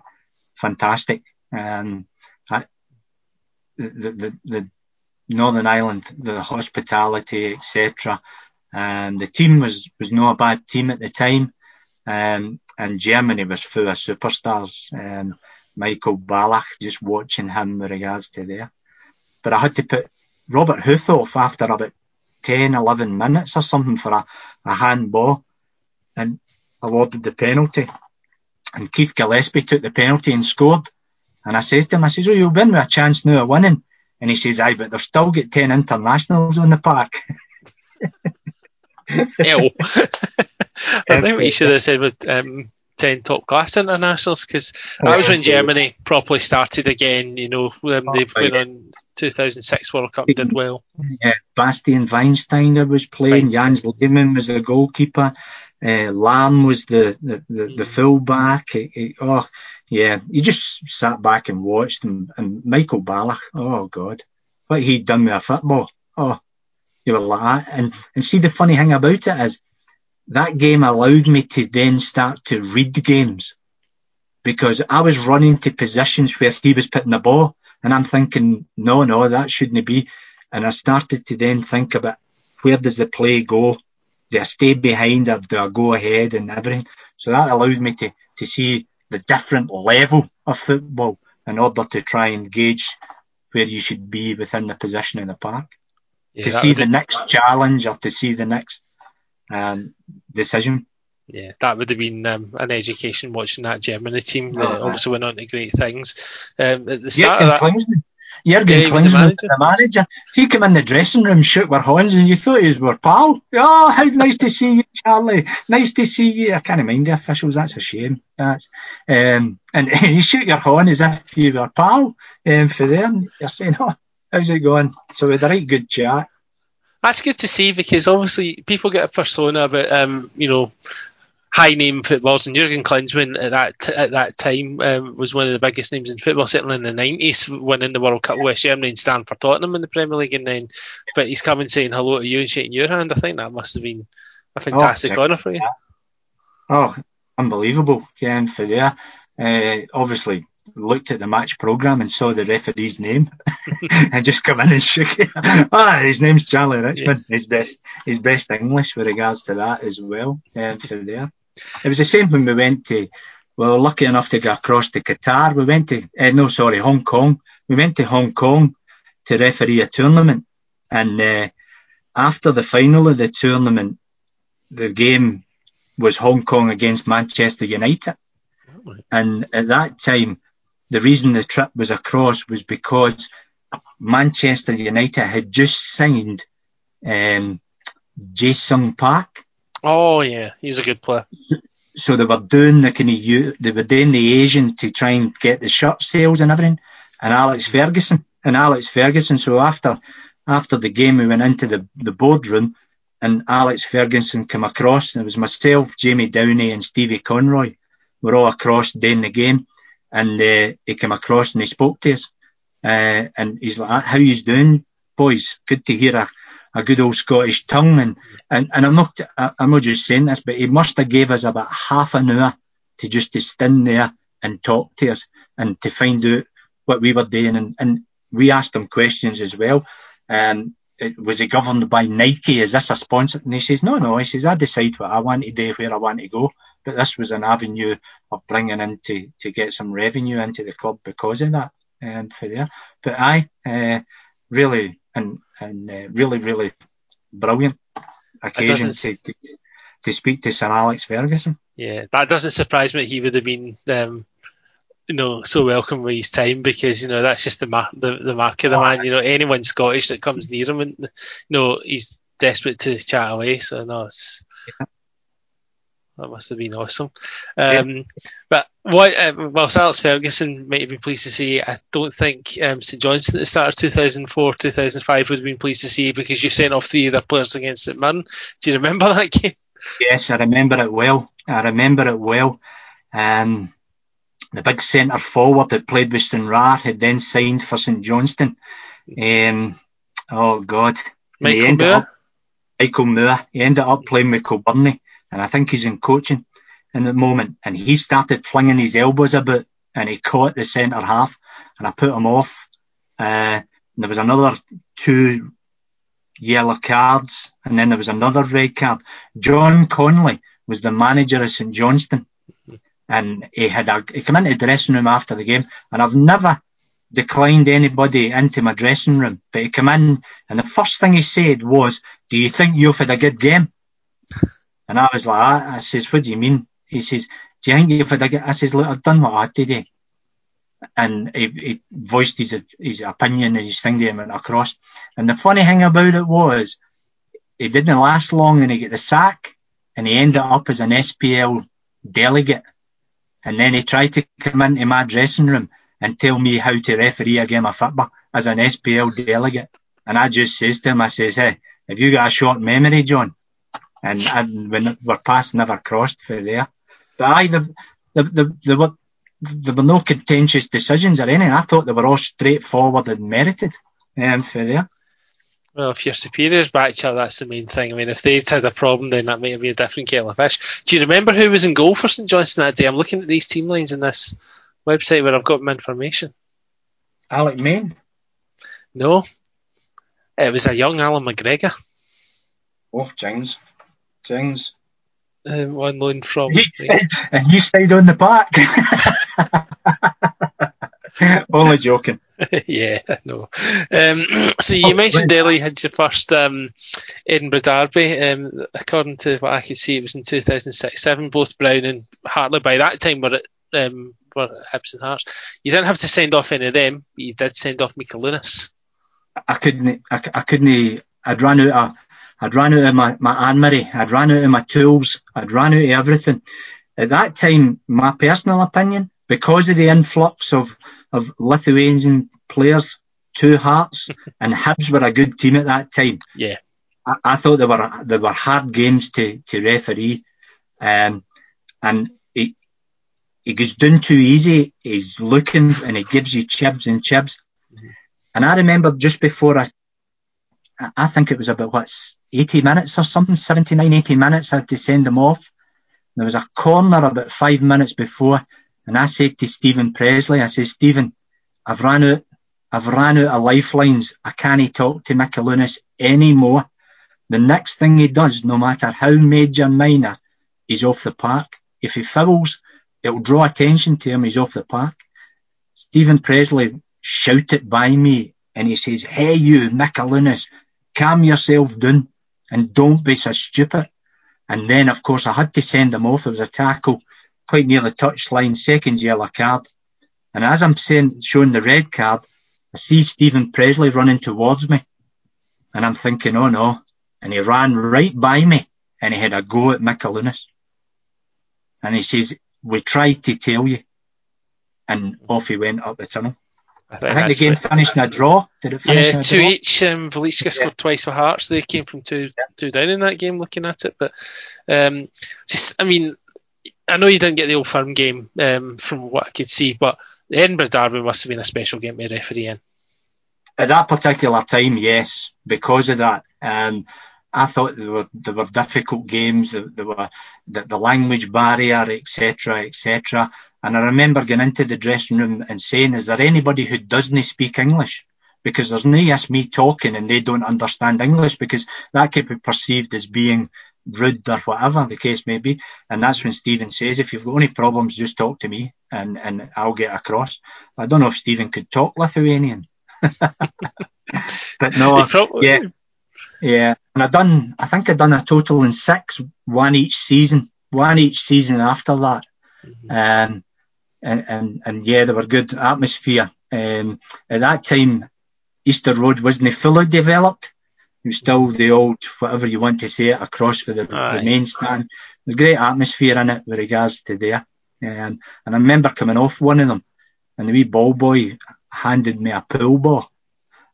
S3: fantastic. Um, I, the, the the Northern Ireland, the hospitality, etc. And the team was was not a bad team at the time, um, and Germany was full of superstars. Um, Michael Ballack, just watching him with regards to there. But I had to put Robert Huth off after about 10, 11 minutes or something for a, a handball and awarded the penalty. And Keith Gillespie took the penalty and scored. And I says to him, I says, oh, you'll win with a chance now of winning. And he says, aye, but they've still got 10 internationals on the park.
S2: Hell. I think what you should have said was um, 10 top class internationals because that was when Germany properly started again. You know, um, they oh, went on 2006 World Cup, did well.
S3: Yeah, Bastian Schweinsteiger was playing, Jens Lehmann was the goalkeeper, uh, Lahm was the, the, the, the mm. full back. oh, yeah, you just sat back and watched him. And Michael Ballack, oh, God, what he'd done with a football. Oh, you were like that. And, and see, the funny thing about it is, that game allowed me to then start to read games because I was running to positions where he was putting the ball and I'm thinking, no, no, that shouldn't be. And I started to then think about where does the play go? Do I stay behind or do I go ahead and everything? So that allowed me to, to see the different level of football in order to try and gauge where you should be within the position in the park. Yeah, to see the next challenge or to see the next um, decision.
S2: Yeah, that would have been um, an education watching that Germany team that oh, obviously went on to great things. Um, at the start
S3: Jürgen
S2: of that,
S3: Jürgen
S2: Yeah, the
S3: Klinsmann
S2: manager.
S3: the manager. He came in the dressing room, shook our horns, and you thought he was our pal. Oh, how nice to see you, Charlie. Nice to see you. I can't mind the officials. That's a shame. That's um, and you shoot your horn as if you were pal. Um, for them. you're saying, "Oh, how's it going?" So we had a right good chat.
S2: that's good to see because obviously people get a persona about um, you know high name footballers and Jurgen Klinsmann at that at that time um, was one of the biggest names in football certainly in the 90s winning the World Cup with West Germany and stand for Tottenham in the Premier League and then but he's coming saying hello to you and shaking your hand I think that must have been a fantastic
S3: sick.
S2: honour for you
S3: Oh, unbelievable, Ken, for there. Uh, obviously, looked at the match programme and saw the referee's name and just come in and shook it. ah, his name's Charlie Richmond. His best his best English with regards to that as well. Um, for there. It was the same when we went to, we were lucky enough to go across to Qatar. We went to, uh, no, sorry, Hong Kong. We went to Hong Kong to referee a tournament. And uh, after the final of the tournament, the game was Hong Kong against Manchester United. And at that time, the reason the trip was across was because Manchester United had just signed um, Ji-sung Park.
S2: Oh yeah he's a good player
S3: So they were doing the kind of they were doing the Asian to try and get the shirt sales and everything. And Alex Ferguson and Alex Ferguson. So after after the game, we went into the the boardroom, and Alex Ferguson came across. And it was myself, Jamie Downie, and Stevie Conroy. We're all across doing the game, and uh, he came across and he spoke to us. Uh, and he's like, "How yous doing, boys? Good to hear a, a good old Scottish tongue." And, and and I'm not I'm not just saying this, but he must have gave us about half an hour to just to stand there and talk to us and to find out what we were doing. And, and we asked him questions as well. Um, it- was he governed by Nike? Is this a sponsor? And he says, no, no. He says, I decide what I want to do, where I want to go. But this was an avenue of bringing in to, to get some revenue into the club because of that. Um, for there, but I uh, really and and uh, really really brilliant occasion to, to to speak to Sir Alex Ferguson.
S2: Yeah, that doesn't surprise me. He would have been, um, you know, so welcome with his time because you know that's just the mark, the, the mark of the man. You know, anyone Scottish that comes near him, and you know, he's desperate to chat away. So no, it's that must have been awesome. Um, But what, uh, whilst Alex Ferguson might have been pleased to see, I don't think um, St Johnstone at the start of 2004, 2005 would have been pleased to see because you sent off three of their players against St Mirren. Do you remember that game?
S3: Yes, I remember it well. I remember it well. Um, the big centre forward that played with Stranraer had then signed for St Johnstone. Um, oh God,
S2: Michael Moore?
S3: up Michael Moore. He ended up playing with Kilbirnie, and I think he's in coaching in the moment. And he started flinging his elbows about, and he caught the centre half, and I put him off. Uh, there was another two yellow cards, and then there was another red card. John Connolly was the manager of St Johnstone, and he had a, he came into the dressing room after the game, and I've never declined anybody into my dressing room, but he came in, and the first thing he said was, "Do you think you've had a good game?" And I was like, I, I says, "What do you mean?" He says, "Do you think you've had a? I says, "Look, I've done what I did. do." And he, he voiced his his opinion and his thing to him went across. And the funny thing about it was, it didn't last long, and he got the sack, and he ended up as an SPL delegate. And then he tried to come into my dressing room and tell me how to referee a game of football as an SPL delegate. And I just says to him, I says, hey, have you got a short memory, John? And, and when our paths never crossed for there. But I, the, the, the, the, were, there were no contentious decisions or anything. I thought they were all straightforward and merited um, for there.
S2: Well, if your superiors back you that's the main thing. I mean, if they'd had a problem, then that might be a different kettle of fish. Do you remember who was in goal for St Johnstone that day? I'm looking at these team lines in this website where I've got my information.
S3: Alec Main.
S2: No, it was a young Allan McGregor,
S3: Oh, Jings. Jings.
S2: um, on loan from.
S3: and you stayed on the back. Only joking.
S2: yeah, no. Um, so you oh, mentioned earlier you had your first um, Edinburgh Derby. Um, according to what I could see, it was in 2006-7. Both Brown and Hartley by that time were at, um, were at Hibs and Hearts. You didn't have to send off any of them. But you did send off Mikoliunas.
S3: I couldn't. I, I couldn't. I'd run out of. I'd ran out of my, my armoury. I'd ran out of my tools. I'd ran out of everything. At that time, my personal opinion, because of the influx of of Lithuanian players, two Hearts and Hibs were a good team at that time.
S2: Yeah,
S3: I, I thought they were they were hard games to to referee, um, and he he goes down too easy. He's looking and he gives you chibs and chibs. Mm-hmm. And I remember just before I, I think it was about what 80 minutes or something, 79, 80 minutes. I had to send them off. There was a corner about five minutes before, and I said to Steven Pressley, I said, Stephen, I've ran out, I've ran out of lifelines. I can't talk to Mikoliunas anymore. The next thing he does, no matter how major minor, he's off the park. If he fouls, it'll draw attention to him. He's off the park. Steven Pressley shouted by me and he says, Hey, you, Mikoliunas, calm yourself down and don't be so stupid. And then, of course, I had to send him off. It was a tackle quite near the touchline, second yellow card. And as I'm saying, showing the red card, I see Steven Pressley running towards me. And I'm thinking, oh no. And he ran right by me and he had a go at Mikoliunas. And he says, we tried to tell you. And off he went up the tunnel. I think, I think the game finished in a draw. Did it finish
S2: yeah, two each. Um, Velicka scored twice for Hearts. They came from two yeah. two down in that game. Looking at it, but um, just I mean, I know you didn't get the Old Firm game um, from what I could see, but the Edinburgh Derby must have been a special game to referee in.
S3: At that particular time, yes, because of that. Um, I thought there were there were difficult games. There, were the, the language barrier, etc., etc. And I remember going into the dressing room and saying, "Is there anybody who doesn't speak English?" Because there's no yes me talking and they don't understand English because that could be perceived as being rude or whatever the case may be. And that's when Stephen says, if you've got any problems, just talk to me and, and I'll get across. I don't know if Stephen could talk Lithuanian. but no, yeah, yeah. And I done, I think I done a total in six, one each season, one each season after that. Mm-hmm. Um, and, and, and yeah, there were good atmosphere. Um, at that time, Easter Road wasn't fully developed It was still the old, whatever you want to say it, across for the, the main stand. There's great atmosphere in it with regards to there. Um, and I remember coming off one of them, and the wee ball boy handed me a pool ball,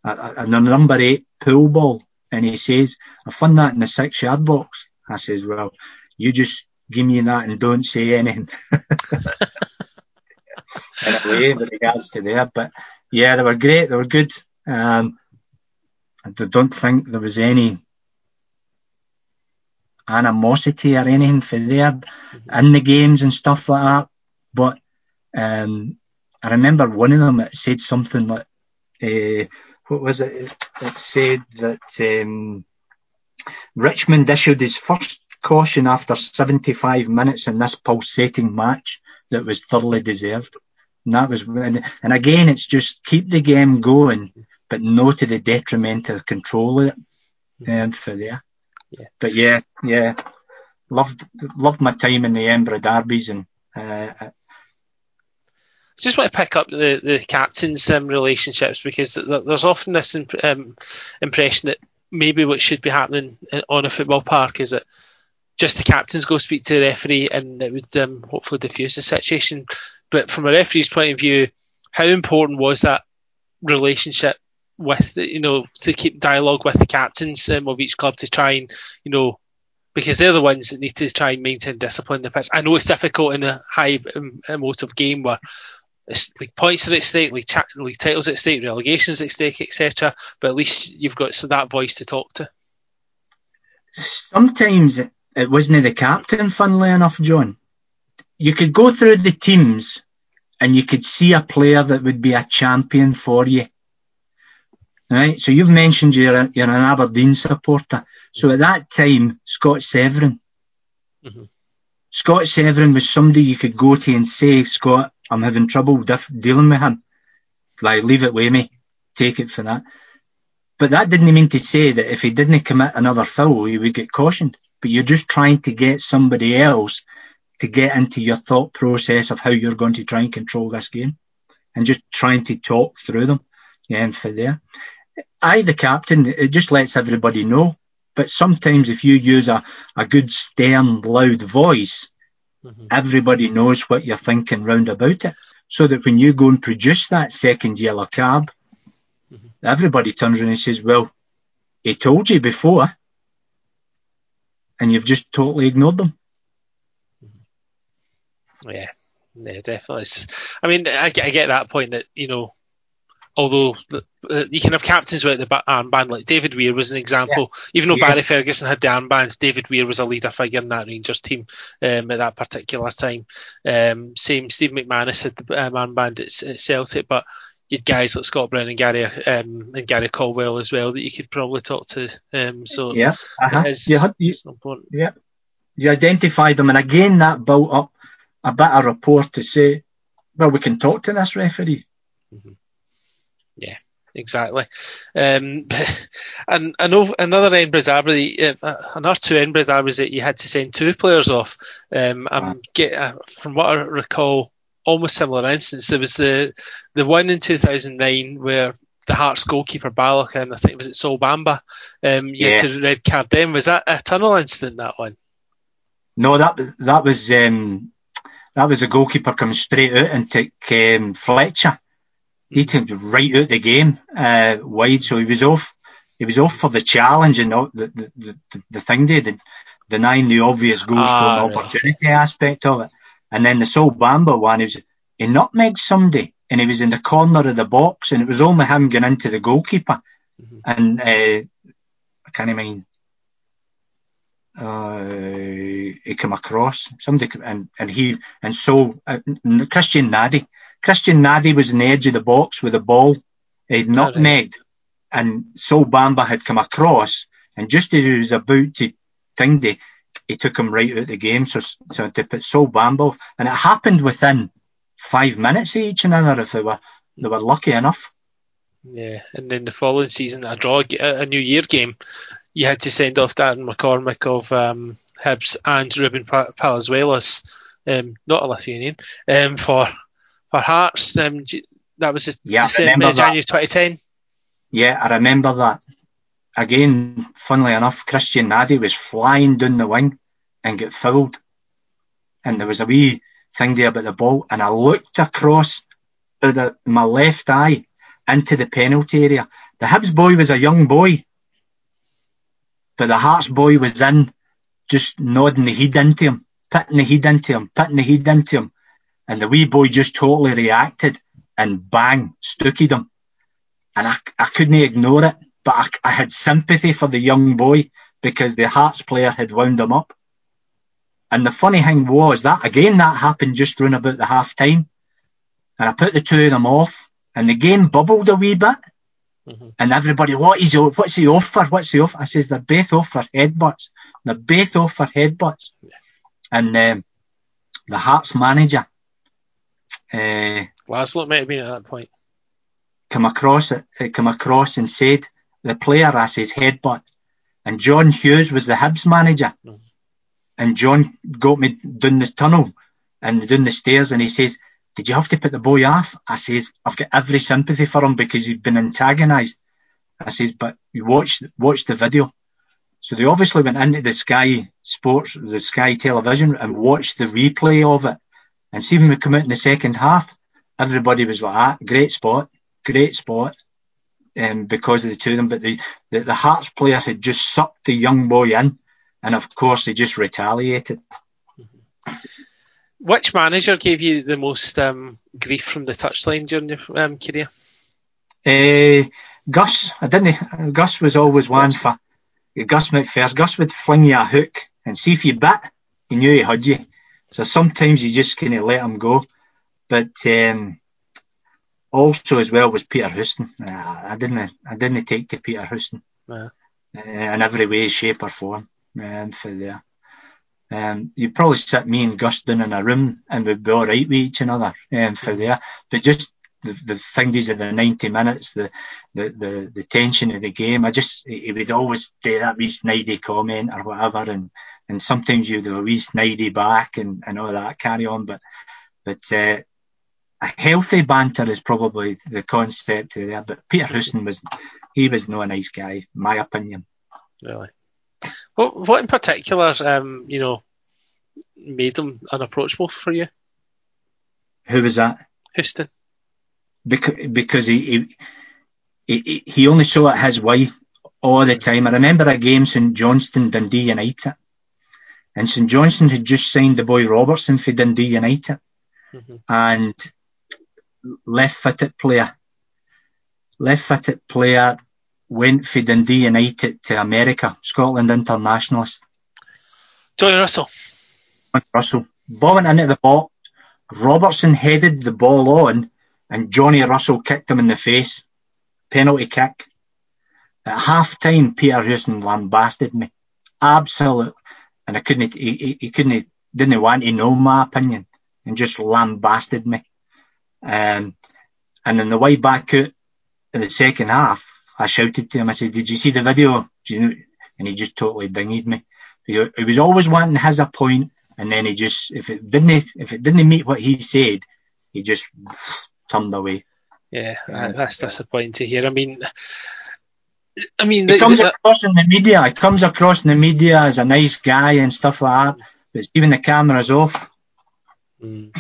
S3: a, a, a number eight pool ball, and he says, I found that in the six yard box. I says, well, you just give me that and don't say anything. in a way, with regards to there. But yeah, they were great. They were good. Um, I don't think there was any animosity or anything for there mm-hmm. in the games and stuff like that. But um, I remember one of them that said something like, uh, what was it? It said that um, Richmond issued his first caution after 75 minutes in this pulsating match that was thoroughly deserved. And that was, and, and again, it's just keep the game going but no to the detriment of control it um, for there. Yeah. But yeah, yeah, loved loved my time in the Edinburgh derbies and. Uh, uh
S2: just want to pick up the the captains' um, relationships because there's often this imp- um, impression that maybe what should be happening on a football park is that just the captains go speak to the referee and it would um, hopefully diffuse the situation. But from a referee's point of view, how important was that relationship with you know to keep dialogue with the captains um, of each club to try and you know because they're the ones that need to try and maintain discipline in the pitch. I know it's difficult in a high emotive game where it's like points are at stake, like, cha- like titles at stake, relegations at stake, etc. But at least you've got so that voice to talk to.
S3: Sometimes it wasn't the captain, funnily enough, John. You could go through the teams and you could see a player that would be a champion for you Right. So you've mentioned you're, a, you're an Aberdeen supporter. So at that time, Scott Severin. Mm-hmm. Scott Severin was somebody you could go to and say, Scott, I'm having trouble dealing with him. like leave it with me, take it for that. But that didn't mean to say that if he didn't commit another foul, he would get cautioned. But you're just trying to get somebody else to get into your thought process of how you're going to try and control this game, and just trying to talk through them. Yeah, and for there, I, the captain, it just lets everybody know. But sometimes if you use a, a good stern, loud voice, mm-hmm. everybody knows what you're thinking round about it. So that when you go and produce that second yellow card, mm-hmm. everybody turns around and says, Well, he told you before, and you've just totally ignored them.
S2: Yeah, yeah, definitely. I mean, I, I get that point that, you know, although uh, you can have captains without the armband, like David Weir was an example. Yeah. Even though yeah. Barry Ferguson had the armbands, David Weir was a leader figure in that Rangers team um, at that particular time. Um, same, Steve McManus had the um, armband at, at, Celtic, but you had guys like Scott Brown and Gary um, and Gary Caldwell as well that you could probably talk to. Um, so
S3: yeah, uh-huh. you, had, you, yeah, you identify them, and again that built up a bit of rapport to say, well, we can talk to this referee.
S2: Mm-hmm. Yeah, exactly. Um, and I know another Edinburgh's Derby, uh, another two Edinburgh's Derbies that you had to send two players off. Um, I'm get, uh, from what I recall, almost similar instance. There was the the one in 2009 where the Hearts goalkeeper Balogh and I think was it Sol Bamba. Um, you yeah. had to red card them. Was that a tunnel incident? That one?
S3: No, that that was um, that was a goalkeeper coming straight out and took um, Fletcher he took right out the game uh, wide, so he was off. He was off for the challenge and the the, the, the thing they did, denying the obvious goal ah, right. opportunity aspect of it. And then the Sol Bamba one, he was he nutmegged somebody and he was in the corner of the box and it was only him going into the goalkeeper. Mm-hmm. And uh, I can't even uh, he came across somebody and, and he and so uh, Christian Nadé Christian Nadé was in the edge of the box with the ball. He'd nutmegged, and Sol Bamba had come across, and just as he was about to thingy, he took him right out of the game. So, so to put Sol Bamba off, and it happened within five minutes of each another if they were they were lucky enough.
S2: Yeah, and then the following season, a draw, a New Year game, you had to send off Darren McCormack of um, Hibs and Ruben Palazuelos, um, not a Lithuanian, um, for for Hearts. Um, that was
S3: yeah,
S2: December, January 2010.
S3: Yeah, I remember that. Again, funnily enough, Christian Nadé was flying down the wing and get fouled. And there was a wee thing there about the ball, and I looked across the, my left eye into the penalty area. The Hibs boy was a young boy, but the Hearts boy was in, just nodding the head into him, putting the head into him, putting the head into him. And the wee boy just totally reacted and bang, stookied him. And I, I couldn't ignore it, but I, I had sympathy for the young boy because the Hearts player had wound him up. And the funny thing was that again that happened just round about the half time. And I put the two of them off and the game bubbled a wee bit. Mm-hmm. And everybody, what is what's the offer? What's the offer? I says they're both off for headbutts. They're both off for headbutts. Yeah. And um, the Hearts manager
S2: uh, Laszlo might have been at that point.
S3: Come across it, uh, come across and said the player has his headbutt, and John Hughes was the Hibs manager, mm. And John got me down the tunnel and down the stairs, and he says, "Did you have to put the boy off?" I says, "I've got every sympathy for him because he's been antagonised." I says, "But you watch watch the video." So they obviously went into the Sky Sports, the Sky Television, and watched the replay of it and see when we come out in the second half, everybody was like, ah, great spot, great spot, um, because of the two of them. But the, the, the Hearts player had just sucked the young boy in, and of course he just retaliated.
S2: Which manager gave you the most um, grief from the touchline during your um, career?
S3: Uh, Gus. I didn't. Gus was always one for Gus MacPherson. Gus would fling you a hook and see if you bit, he knew he had you. So sometimes you just kind of let him go. But um, also as well was Peter Houston. Uh, I didn't I didn't take to Peter Houston yeah. uh, in every way, shape or form. Um, for there. Um, you'd probably sit me and Gus down in a room and we'd be all right with each other um, for there. But just the, the things of the 90 minutes, the, the, the, the tension of the game. I just, he would always do that wee snidey comment or whatever. And, and sometimes you'd have a wee snidey back and, and all that carry on. But, but, uh, a healthy banter is probably the concept there. But Peter Houston was, he was not a nice guy, my opinion.
S2: Really? What, what in particular, um, you know, made him unapproachable for you?
S3: Who was that?
S2: Houston.
S3: Because, because he, he, he, he only saw it his way all the time. I remember a game St Johnstone Dundee United. And St Johnstone had just signed the boy Robertson for Dundee United. Mm-hmm. And left-footed player. Left-footed player went for Dundee United to America, Scotland internationalist.
S2: Johnny Russell.
S3: Russell. Ball went into the box. Robertson headed the ball on, and Johnny Russell kicked him in the face. Penalty kick. At half time, Peter Houston lambasted me. Absolute. And I couldn't, he, he couldn't, didn't want to know my opinion and just lambasted me. Um, and then the way back out in the second half, I shouted to him, I said, Did you see the video? Do you know? And he just totally dinged me. He, he was always wanting his a point, and then he just, if it didn't, if it didn't meet what he said, he just turned away.
S2: Yeah, that's disappointing to hear. I mean, I mean,
S3: he comes the, across in the media. He comes across in the media as a nice guy and stuff like that. But even the camera's off.
S2: Mm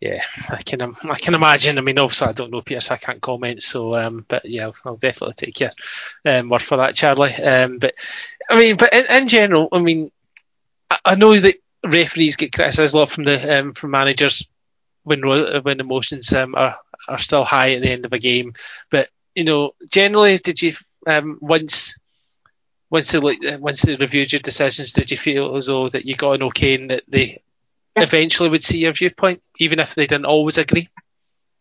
S2: yeah, I can I can imagine. I mean, obviously I don't know Peter, so I can't comment. So, um, but yeah, I'll, I'll definitely take your um, word for that, Charlie. Um, but I mean, but in, in general, I mean, I, I, know that referees get criticised a lot from the um, from managers when when emotions um, are are still high at the end of a game. But you know, generally, did you um, once once they once they reviewed your decisions, did you feel as though that you got an okay and that they eventually would see your viewpoint, even if they didn't always agree?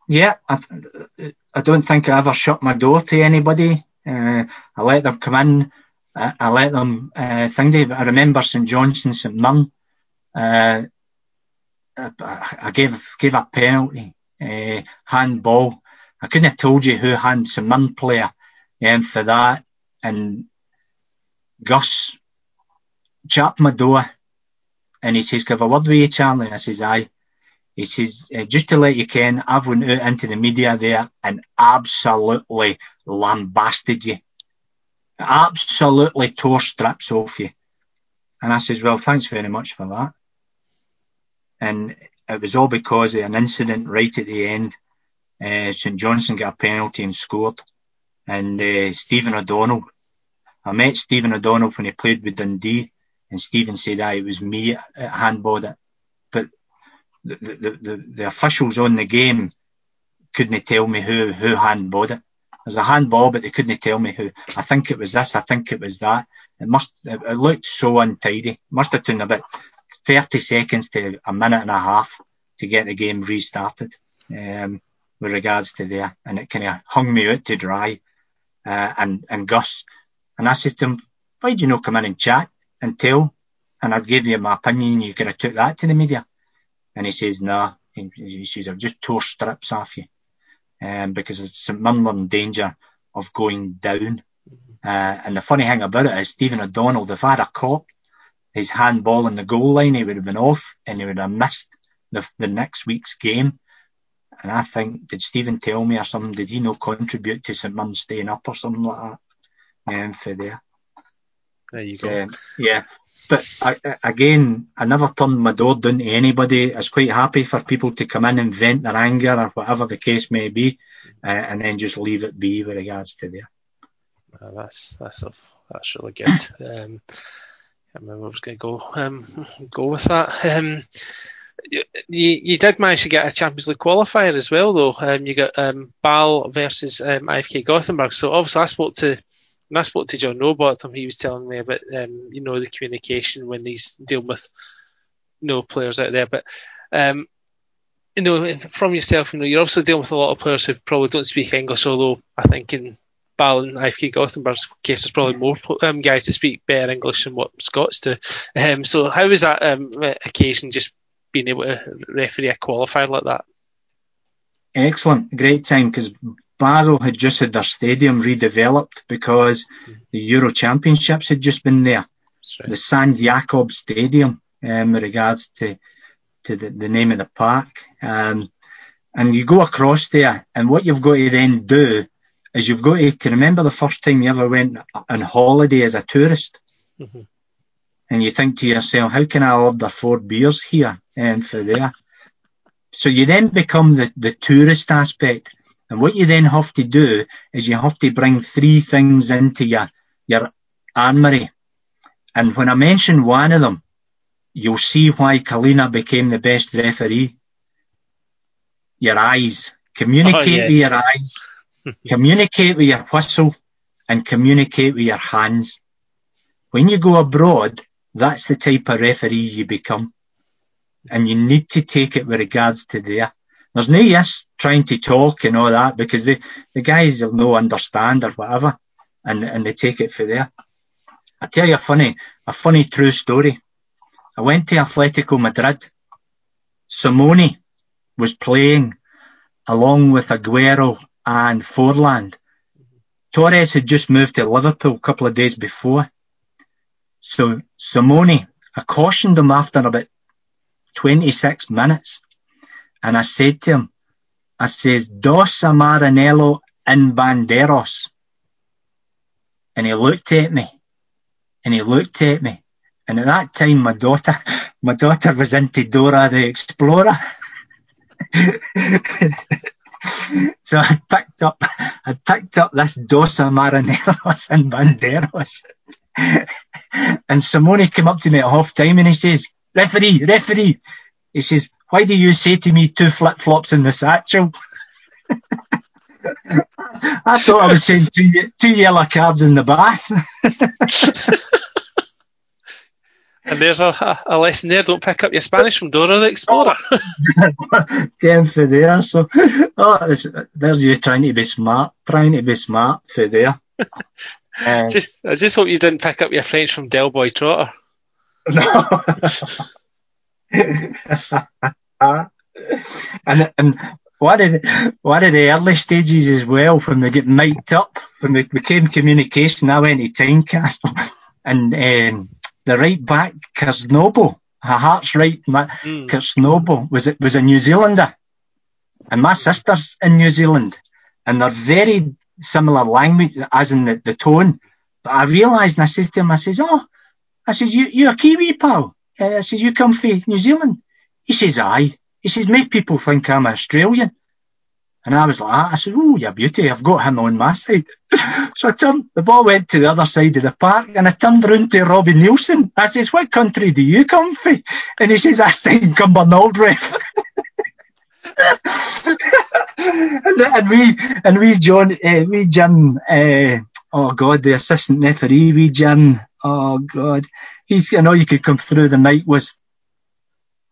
S3: Yeah, I, th- I don't think I ever shut my door to anybody. Uh, I let them come in. I, I let them uh, think. I remember St Johnstone, St Mirren. Uh, I gave gave a penalty, uh, handball. I couldn't have told you who hand St Mirren player um, for that. And Gus chapped my door and he says, give a word with you, Charlie. And I says, aye. He says, uh, just to let you ken, I've went out into the media there and absolutely lambasted you. Absolutely tore strips off you. And I says, well, thanks very much for that. And it was all because of an incident right at the end. Uh, St Johnstone got a penalty and scored. And uh, Stephen O'Donnell, I met Stephen O'Donnell when he played with Dundee and Stephen said, "I it was me at handballed it," but the, the, the, the, officials on the game couldn't tell me who who handballed it. There's a handball, but they couldn't tell me who. I think it was this. I think it was that. It must. It, it looked so untidy. It must have taken about 30 seconds to a minute and a half to get the game restarted. Um, with regards to there, and it kind of hung me out to dry. Uh, and and Gus, and I said to him, "Why do you not come in and chat?" Until, and I'd give you my opinion, you could have took that to the media. And he says, nah, he, says, I've just tore strips off you. Um, because it's St Mirren in danger of going down. Uh, and the funny thing about it is Stephen O'Donnell, if I had a cop his handball in the goal line, he would have been off and he would have missed the, the next week's game. And I think, did Stephen tell me or something? Did he not contribute to St Mirren staying up or something like that? Um, for there.
S2: There you go. Um,
S3: yeah. But I, again, I never turned my door down to anybody. I was quite happy for people to come in and vent their anger or whatever the case may be, uh, and then just leave it be with regards to there.
S2: Well, that's that's a, that's really good. Um, I remember I was going to go um, go with that. Um, you, you did manage to get a Champions League qualifier as well, though. Um, you got um, Basel versus um, IFK Gothenburg. So obviously, I spoke to when I spoke to John Rowbotham, he was telling me about um, you know the communication when he's dealing with you know players out there. But um, you know from yourself, you know you're obviously dealing with a lot of players who probably don't speak English. Although I think in Basel and IFK Gothenburg's case, there's probably more um, guys that speak better English than what Scots do. Um, so how was that um, occasion just being able to referee a qualifier like that?
S3: excellent, great time because Basel had just had their stadium redeveloped because mm. the Euro Championships had just been there. Right. The San Jakob Stadium, um, with regards to to the, the name of the park. Um, and you go across there, and what you've got to then do is you've got to can remember the first time you ever went on holiday as a tourist, mm-hmm. and you think to yourself, how can I order four beers here and for there? So you then become the, the tourist aspect. And what you then have to do is you have to bring three things into your, your armory. And when I mention one of them, you'll see why Collina became the best referee. Your eyes. Communicate oh, yes. with your eyes. communicate with your whistle and communicate with your hands. When you go abroad, that's the type of referee you become. And you need to take it with regards to there. There's no use trying to talk and all that because the, the guys will no understand or whatever and, and they take it for there. I tell you a funny, a funny true story. I went to Atletico Madrid. Simão was playing along with Aguero and Forlán. Torres had just moved to Liverpool a couple of days before. So Simão, I cautioned him after about 26 minutes. And I said to him, I says, Dos Amaranello in Banderos. And he looked at me. And he looked at me. And at that time, my daughter, my daughter was into Dora the Explorer. so I picked up, I picked up this Dos Amaranellos and Banderos. and Simão came up to me at half time and he says, referee, referee. He says, why do you say to me two flip flops in the satchel? I thought I was saying two, two yellow cards in the bath.
S2: and there's a, a, lesson there. Don't pick up your Spanish from Dora the Explorer.
S3: Getting for there. So, oh, there's you trying to be smart, trying to be smart for there.
S2: Just, I just hope you didn't pick up your French from Del Boy Trotter.
S3: No. And and one of the one of the early stages as well when we get mic'd up when we became communication I went to Tynecastle. And um, the right back Kersnobo her heart's right mm. Kersnobo was it was a New Zealander. And my sister's in New Zealand. And they're very similar language as in the, the tone. But I realised and I says to him I says oh I says you you're a Kiwi pal uh, I says you come from New Zealand he says, aye. He says, make people think I'm Australian. And I was like, I said, oh, you beauty, I've got him on my side. so I turned, the ball went to the other side of the park and I turned round to Robbie Neilson. I says, what country do you come from? And he says, I stay in Cumbernauld, ref. and, and we, and we John, uh, we Jim, uh, oh God, the assistant referee, we Jim, oh God, he's, you know, you could come through the night was,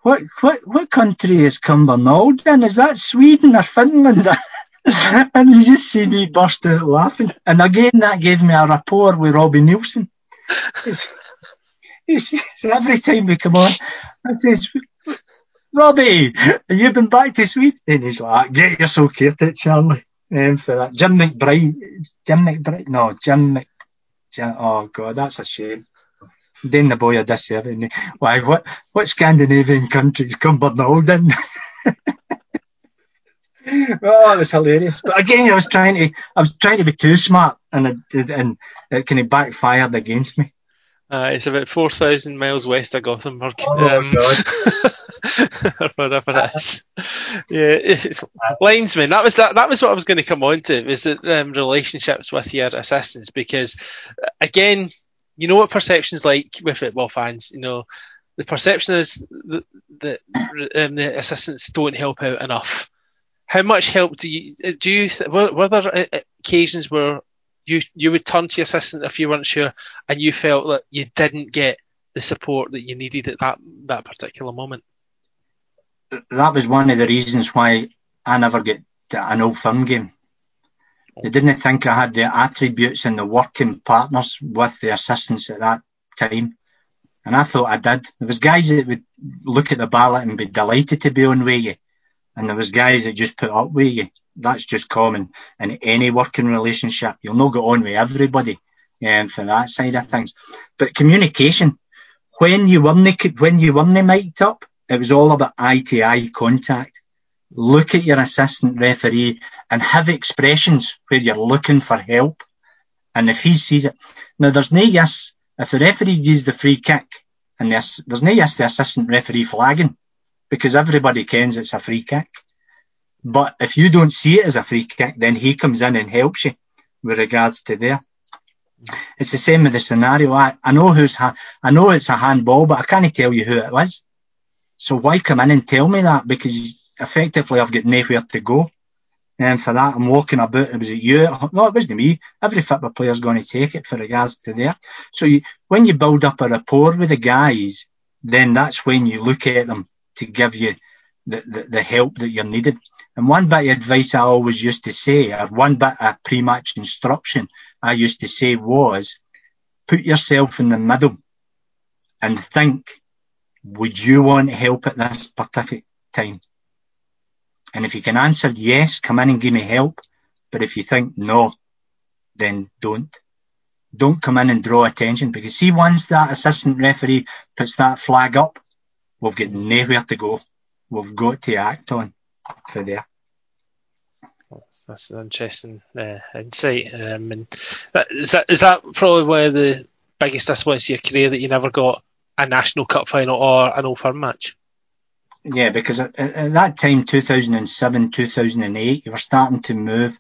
S3: what what what country is Cumbernauld in? Is that Sweden or Finland? and you just see me burst out laughing. And again, that gave me a rapport with Robbie Neilson. It's, it's, it's every time we come on, I says, Robbie, have you been back to Sweden? And he's like, get yourself catered, Charlie. Um, for that. Jim McBride, Jim McBride, no, Jim Mc, Jim, oh God, that's a shame. Then the boy a disservice. Why, what, what Scandinavian countries Cumbernauld in? oh, it was hilarious. But again, I was trying to, I was trying to be too smart, and it, it and it kind of backfired against me.
S2: Uh, it's about four thousand miles west of Gothenburg. Oh um, God. whatever it is. Yeah, linesman. That was that. That was what I was going to come on to. Was it um, relationships with your assistants? Because again, you know what perception's like with football fans. You know, the perception is that, that um, the assistants don't help out enough. How much help do you do? You were, were there uh, uh, occasions where you you would turn to your assistant if you weren't sure, and you felt that you didn't get the support that you needed at that that particular moment?
S3: That was one of the reasons why I never get an old firm game they didn't think I had the attributes and the working partners with the assistants at that time. And I thought I did. There was guys that would look at the ballot and be delighted to be on with you. and there was guys that just put up with you. That's just common in any working relationship. You'll not get on with everybody um, for that side of things. But communication, when you weren't when you weren't mic'd up, it was all about eye to eye contact. Look at your assistant referee and have expressions where you're looking for help. And if he sees it, now there's no yes if the referee gives the free kick and there's, there's no yes the assistant referee flagging because everybody kens it's a free kick. But if you don't see it as a free kick, then he comes in and helps you with regards to there. It's the same with the scenario. I, I know who's ha- I know it's a handball, but I can't tell you who it was. So why come in and tell me that? Because effectively I've got nowhere to go. And for that, I'm walking about. It was it you? No, it wasn't me. Every football player's going to take it for regards to there. So you, when you build up a rapport with the guys, then that's when you look at them to give you the, the, the help that you're needed. And one bit of advice I always used to say, or one bit of pre-match instruction I used to say was, put yourself in the middle and think, would you want help at this particular time? And if you can answer yes, come in and give me help. But if you think no, then don't. Don't come in and draw attention because see, once that assistant referee puts that flag up, we've got nowhere to go. We've got to act on for there.
S2: That's an interesting uh, insight. Um, and that, is that is that probably one of the biggest disappointments of your career that you never got a national cup final or an old firm match?
S3: Yeah, because at, at, that time, 2007, 2008, you were starting to move.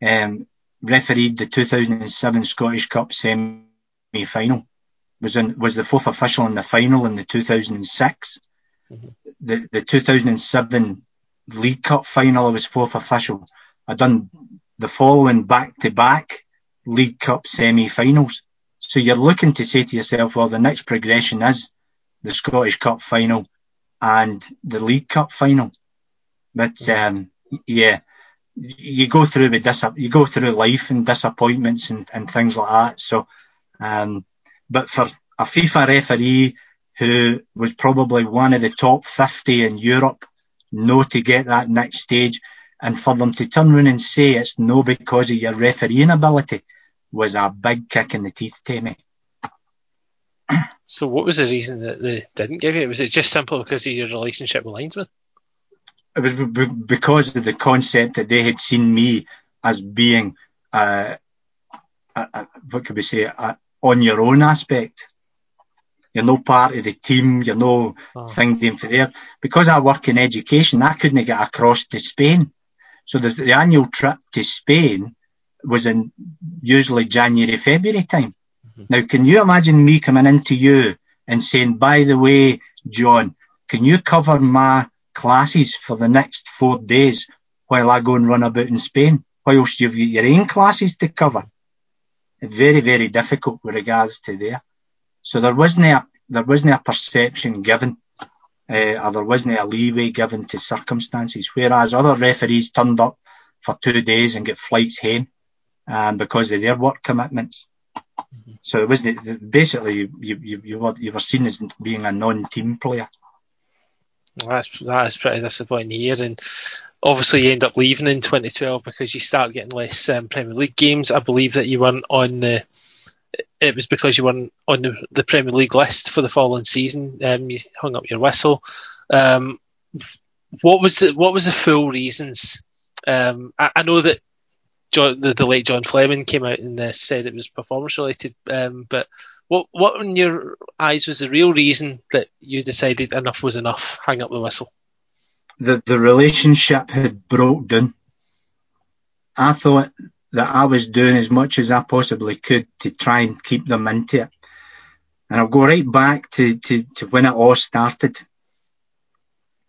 S3: Um, refereed the 2007 Scottish Cup semi-final. Was in, was the fourth official in the final in the 2006. Mm-hmm. The the 2007 League Cup final, I was fourth official. I done the following back to back League Cup semi-finals. So you're looking to say to yourself, well, the next progression is the Scottish Cup final and the League Cup final. But um, yeah, you go through with dis- you go through life and disappointments and, and things like that. So, um, but for a FIFA referee who was probably one of the top 50 in Europe, no to get that next stage, and for them to turn around and say it's no because of your refereeing ability was a big kick in the teeth to me.
S2: So, what was the reason that they didn't give you? Was it just simple because of your relationship with linesman?
S3: It was b- because of the concept that they had seen me as being, uh, a, a, what could we say, a, on your own aspect. You're no part of the team. You're no oh. thing for there. Because I work in education, I couldn't get across to Spain. So the, the annual trip to Spain was in usually January, February time. Mm-hmm. Now, can you imagine me coming into you and saying, by the way, John, can you cover my classes for the next four days while I go and run about in Spain, whilst you've got your own classes to cover? Very, very difficult with regards to there. So there wasn't a, there wasn't a perception given, uh, or there wasn't a leeway given to circumstances, whereas other referees turned up for two days and get flights home um, because of their work commitments. So it wasn't basically you, you, you, were, you were seen as being a non-team player.
S2: that's that is pretty disappointing here, and obviously you end up leaving in 2012 because you start getting less um, Premier League games. I believe that you weren't on the. It was because you weren't on the, the Premier League list for the following season. Um, you hung up your whistle. Um, what was the what was the full reasons? Um, I, I know that John, the, the late John Fleming came out and uh, said it was performance related. Um, but what what in your eyes was the real reason that you decided enough was enough, hang up the whistle?
S3: The the relationship had broke down. I thought that I was doing as much as I possibly could to try and keep them into it. And I'll go right back to, to, to when it all started.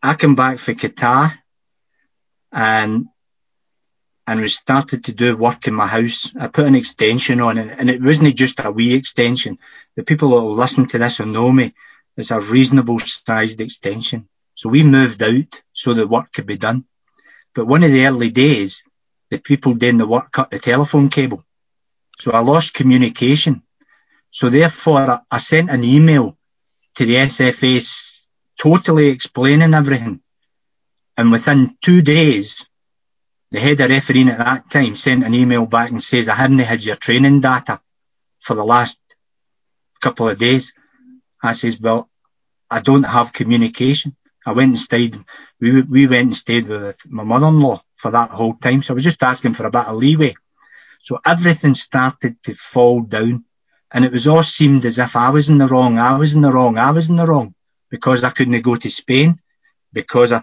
S3: I came back for Qatar and and we started to do work in my house. I put an extension on it, and it wasn't just a wee extension. The people that will listen to this will know me. It's a reasonable sized extension. So we moved out so the work could be done. But one of the early days, the people doing the work cut the telephone cable. So I lost communication. So therefore, I sent an email to the SFA totally explaining everything. And within two days, the head of refereeing at that time sent an email back and says, I hadn't had your training data for the last couple of days. I says, well, I don't have communication. I went and stayed, we, we went and stayed with my mother-in-law for that whole time. So I was just asking for a bit of leeway. So everything started to fall down and it was all seemed as if I was in the wrong, I was in the wrong, I was in the wrong because I couldn't go to Spain because I,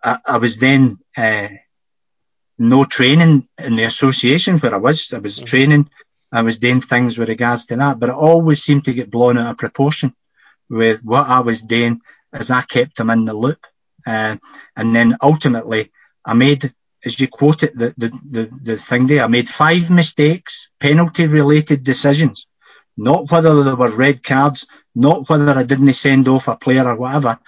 S3: I, I was then, uh, no training in the association where I was. I was mm-hmm. training. I was doing things with regards to that, but it always seemed to get blown out of proportion with what I was doing as I kept them in the loop. Uh, and then ultimately I made, as you quoted the, the, the, the thing there, I made five mistakes, penalty related decisions, not whether there were red cards, not whether I didn't send off a player or whatever.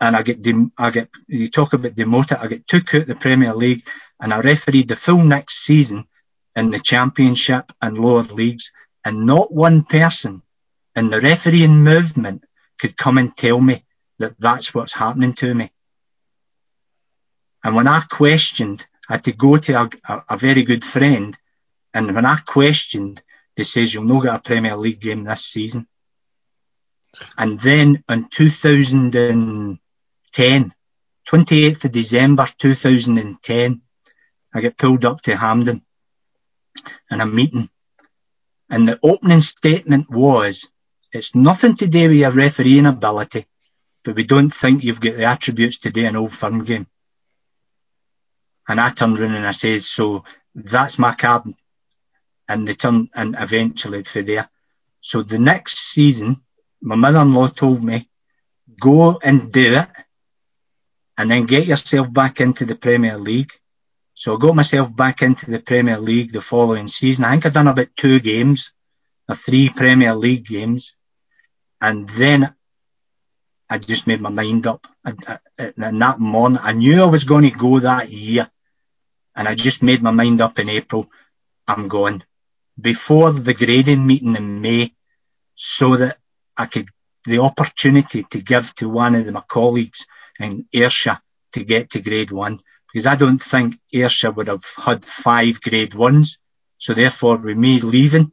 S3: And I get, dem- I get, you talk about demoted, I get took out the Premier League and I refereed the full next season in the Championship and lower leagues, and not one person in the refereeing movement could come and tell me that that's what's happening to me. And when I questioned, I had to go to a, a, a very good friend, and when I questioned, he says, you'll not get a Premier League game this season. And then in 2010, 28th of December 2010, I get pulled up to Hampden in a meeting. And the opening statement was, it's nothing to do with your refereeing ability, but we don't think you've got the attributes to do an old firm game. And I turned around and I said, so that's my card. And they turned, and eventually for there. So the next season, my mother-in-law told me, go and do it, and then get yourself back into the Premier League. So I got myself back into the Premier League the following season. I think I'd done about two games, or three Premier League games. And then I just made my mind up. And that morning, I knew I was going to go that year. And I just made my mind up in April. I'm going. Before the grading meeting in May, so that I could, the opportunity to give to one of my colleagues in Ayrshire to get to grade one because I don't think Ayrshire would have had five grade ones. So therefore, with me leaving,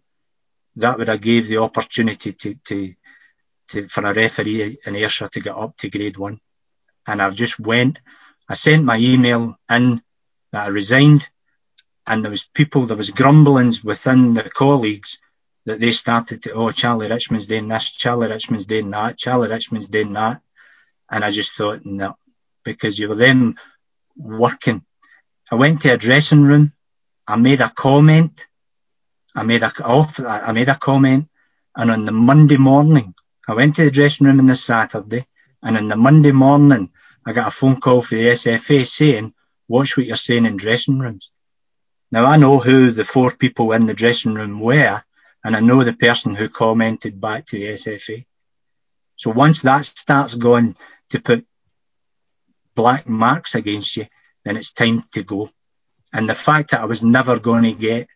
S3: that would have gave the opportunity to, to, to for a referee in Ayrshire to get up to grade one. And I just went, I sent my email in that I resigned and there was people, there was grumblings within the colleagues that they started to, oh, Charlie Richmond's doing this, Charlie Richmond's doing that, Charlie Richmond's doing that. And I just thought, no, because you were then working. I went to a dressing room. I made a comment. I made a I made a comment, and on the Monday morning, I went to the dressing room on the Saturday, and on the Monday morning, I got a phone call from the SFA saying, "Watch what you're saying in dressing rooms." Now I know who the four people in the dressing room were, and I know the person who commented back to the SFA. So once that starts going to put black marks against you, then it's time to go. And the fact that I was never going to get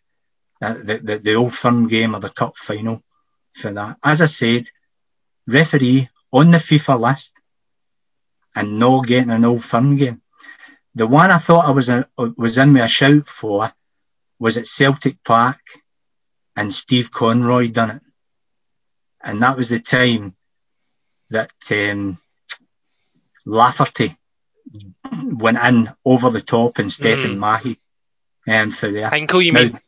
S3: uh, the, the, the old firm game or the cup final for that. As I said, referee on the FIFA list and not getting an old firm game. The one I thought I was a, was in with a shout for was at Celtic Park and Steve Conroy done it. And that was the time that um, Lafferty went in over the top and Stephen mm. Mahé um, for the
S2: Hinkel, you now, mean?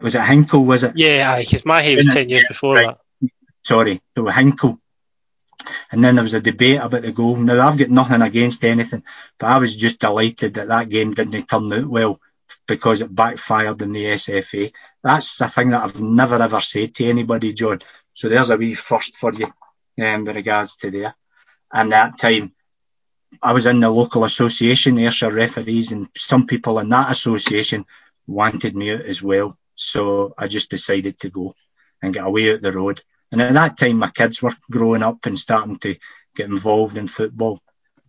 S3: Was it Hinkel, was it?
S2: Yeah, because Mahé was 10 years before right. that.
S3: Sorry, it was Hinkel. And then there was a debate about the goal. Now, I've got nothing against anything, but I was just delighted that that game didn't turn out well because it backfired in the SFA. That's a thing that I've never ever said to anybody, John. So there's a wee first for you um, with regards to there. And that time, I was in the local association, Ayrshire referees, and some people in that association wanted me out as well. So I just decided to go and get away out the road. And at that time, my kids were growing up and starting to get involved in football.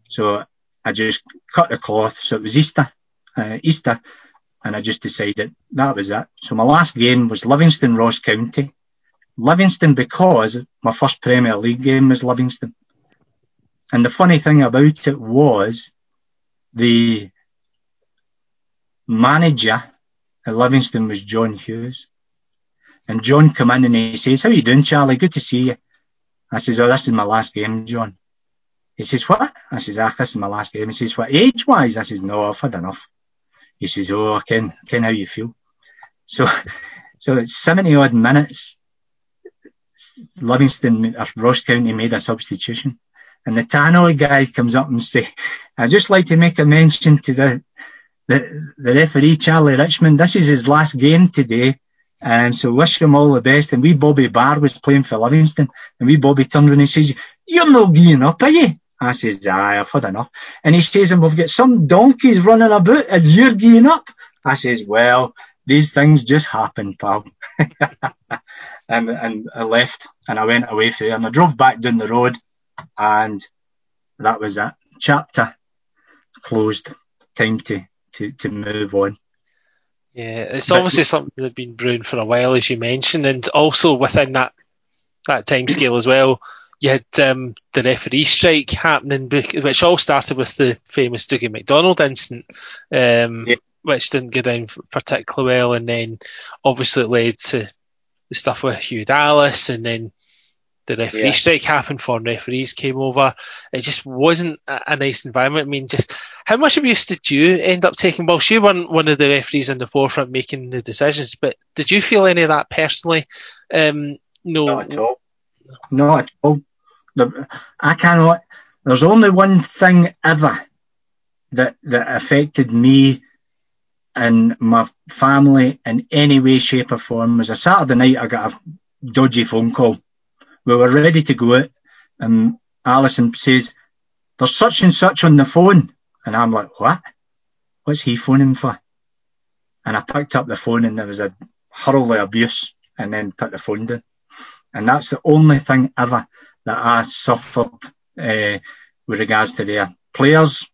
S3: So I just cut the cloth. So it was Easter, uh, Easter, and I just decided that was it. So my last game was Livingston Ross County. Livingston because my first Premier League game was Livingston. And the funny thing about it was the manager at Livingston was John Hughes. And John come in and he says, how you doing, Charlie? Good to see you. I says, oh, this is my last game, John. He says, what? I says, ah, this is my last game. He says, what, age-wise? I says, no, I've had enough. He says, oh, can, can how you feel. So, so it's 70 odd minutes. Livingston Ross County made a substitution. And the Tannoy guy comes up and say, I'd just like to make a mention to the, the, the referee, Charlie Richmond. This is his last game today. And so wish him all the best. And we Bobby Barr was playing for Livingston. And we Bobby turned around and says, you're not giving up, are you? I says, aye, I've had enough. And he says, and we've got some donkeys running about and you're giving up. I says, well, these things just happen, pal. and, and I left and I went away there and I drove back down the road and that was it. Chapter closed. Time to, to, to move on.
S2: Yeah, it's but, obviously something that's been brewing for a while, as you mentioned, and also within that that time scale as well, you had um, the referee strike happening, which all started with the famous Dougie McDonald incident, um, yeah. which didn't go down particularly well, and then obviously it led to the stuff with Hugh Dallas, and then the referee yeah. strike happened, foreign referees came over. It just wasn't a, a, nice environment. I mean, just how much abuse did you end up taking? Well, you weren't one of the referees in the forefront making the decisions, but did you feel any of that personally? Um, no,
S3: not at all. Not at all. I cannot. There's only one thing ever that that affected me and my family in any way, shape, or form. It was a Saturday night. I got a dodgy phone call we were ready to go out, and Alison says, "There's such and such on the phone," and I'm like, "What? What's he phoning for?" And I picked up the phone, and there was a hurl of abuse, and then put the phone down. And that's the only thing ever that I suffered uh, with regards to their players.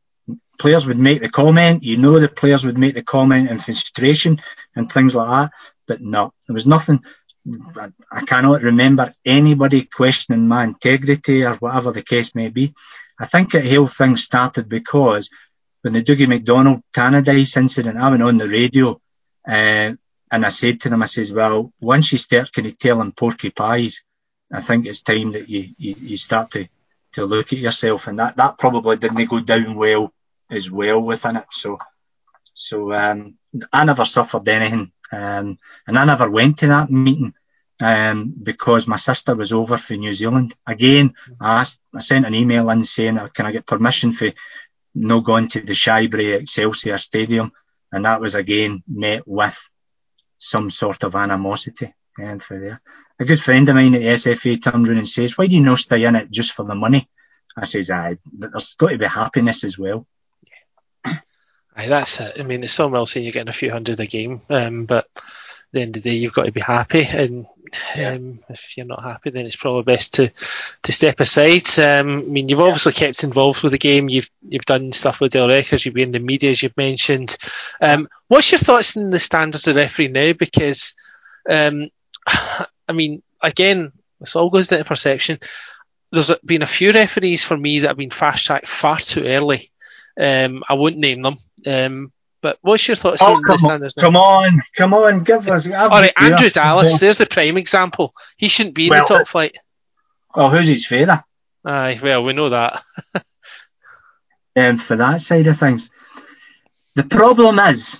S3: Players would make the comment, you know, the players would make the comment in frustration and things like that, but no, there was nothing I cannot remember anybody questioning my integrity or whatever the case may be. I think the whole thing started because when the Dougie McDonald Tannadice incident, I went on the radio uh, and I said to them, I says, well, once you start kind of telling porky pies, I think it's time that you, you, you start to, to look at yourself. And that, that probably didn't go down well as well within it. So, so um, I never suffered anything um, and I never went to that meeting um, because my sister was over for New Zealand. Again, I, asked, I sent an email in saying, can I get permission for no going to the Shyberry Excelsior Stadium? And that was again met with some sort of animosity. And for there, a good friend of mine at the SFA turned around and says, "Why do you not stay in it just for the money?" I says, "I, there's got to be happiness as well."
S2: Aye, that's it. I mean, it's so well saying you're getting a few hundred a game, um, but at the end of the day, you've got to be happy. And um, if you're not happy, then it's probably best to to step aside. Um, I mean, you've yeah. obviously kept involved with the game. You've you've done stuff with Daily Records. You've been in the media, as you've mentioned. Um, what's your thoughts on the standards of referee now? Because, um, I mean, again, this all goes into perception. There's been a few referees for me that have been fast tracked far too early. Um, I won't name them. Um, but what's your thoughts
S3: oh, on the standards now? Come on, come on, give us.
S2: All right, Andrew Dallas, there's the prime example. He shouldn't be in well, the top flight.
S3: Well, who's his favourite?
S2: Aye, well, we know that.
S3: um, for that side of things, the problem is,